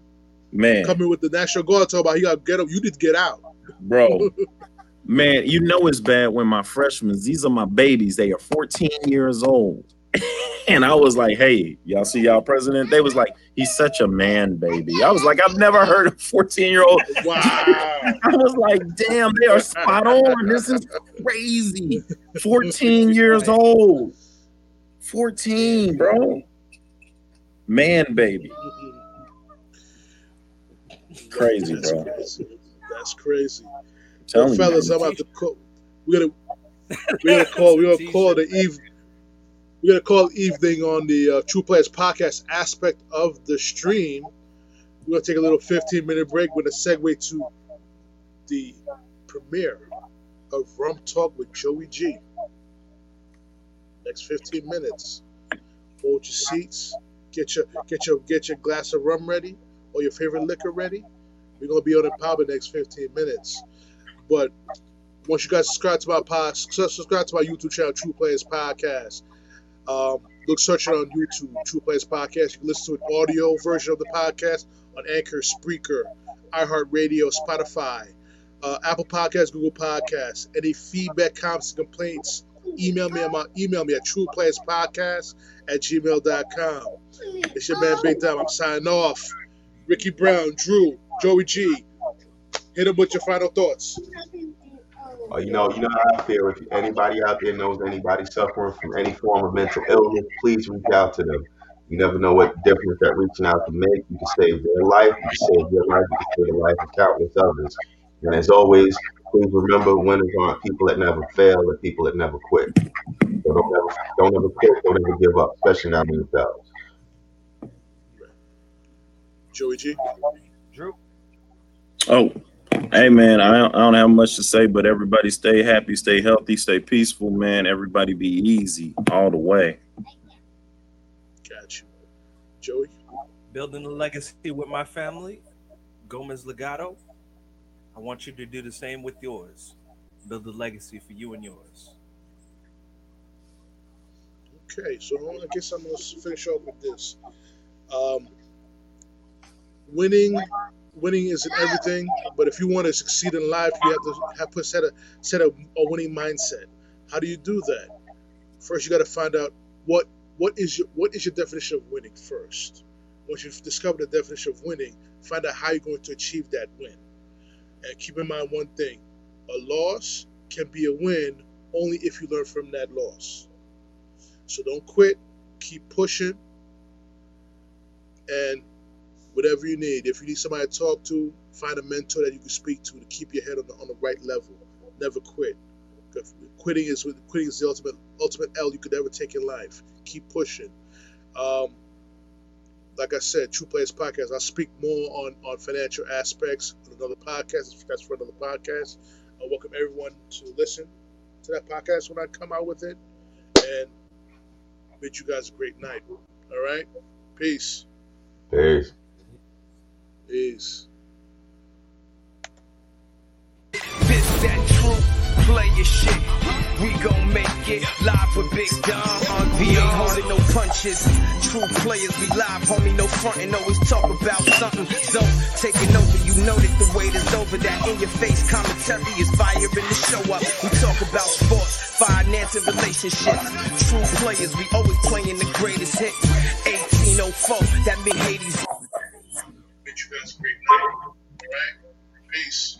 Man, Coming with the National Guard, talking about he gotta get him. You need to get out. bro, *laughs* man, you know it's bad when my freshmen. These are my babies. They are 14 years old. *laughs* And I was like, hey, y'all see y'all president? They was like, he's such a man, baby. I was like, I've never heard a 14 year old. *laughs* Wow. I was like, damn, they are spot on. This is crazy. 14 years old. 14, bro. Man, baby. Crazy, That's bro. crazy. That's crazy. Well, fellas. I'm about to call. We're gonna we're gonna call we're gonna call the eve we're gonna call evening on the uh, True Players podcast aspect of the stream. We're gonna take a little 15 minute break. We're gonna segue to the premiere of Rum Talk with Joey G. Next 15 minutes. Hold your seats. Get your get your get your glass of rum ready or your favorite liquor ready. We're gonna be on power the next 15 minutes. But once you guys subscribe to my pod, subscribe to my YouTube channel, True Players Podcast. Um, look, search it on YouTube, True Players Podcast. You can listen to an audio version of the podcast on Anchor, Spreaker, iHeartRadio, Spotify, uh, Apple Podcasts, Google Podcasts. Any feedback, comments, and complaints, email me. at my email me at trueplayerspodcast at gmail.com. It's your man Big Dom. I'm signing off. Ricky Brown, Drew, Joey G. Hit him with your final thoughts. Uh, you know, you know how I feel. If anybody out there knows anybody suffering from any form of mental illness, please reach out to them. You never know what difference that reaching out can make. You can save their life, you can save your life, you can save the life of countless others. And as always, please remember winners aren't people that never fail, they're people that never quit. So don't ever, don't ever quit, don't ever give up, especially not on yourselves. Joey G. Drew. Oh, hey man, I don't, I don't have much to say, but everybody stay happy, stay healthy, stay peaceful, man. Everybody be easy all the way. Got you. Joey. Building a legacy with my family, Gomez Legato. I want you to do the same with yours. Build a legacy for you and yours. Okay, so I guess I'm gonna finish off with this. Um, winning, winning isn't everything, but if you want to succeed in life, you have to have to set a set a, a winning mindset. How do you do that? First, you got to find out what what is your what is your definition of winning first. Once you've discovered the definition of winning, find out how you're going to achieve that win. And keep in mind one thing: a loss can be a win only if you learn from that loss. So don't quit. Keep pushing. And whatever you need, if you need somebody to talk to, find a mentor that you can speak to to keep your head on the, on the right level. Never quit. Quitting is quitting is the ultimate ultimate L you could ever take in life. Keep pushing. Um, like I said, True Players Podcast. I'll speak more on on financial aspects on another podcast. That's for another podcast. I welcome everyone to listen to that podcast when I come out with it. And bid you guys a great night. All right? Peace. Peace. Peace. This that true player shit. We gon' make it live with Big Dom. We ain't holding no punches. True players, we live, homie. No frontin', always talk about something. So taking over, you know that the wait is over. That in your face commentary is fire in the show up. We talk about sports, finance, and relationships. True players, we always playing the greatest hits. 1804, that mid 80s. You guys a great night. All right? Peace.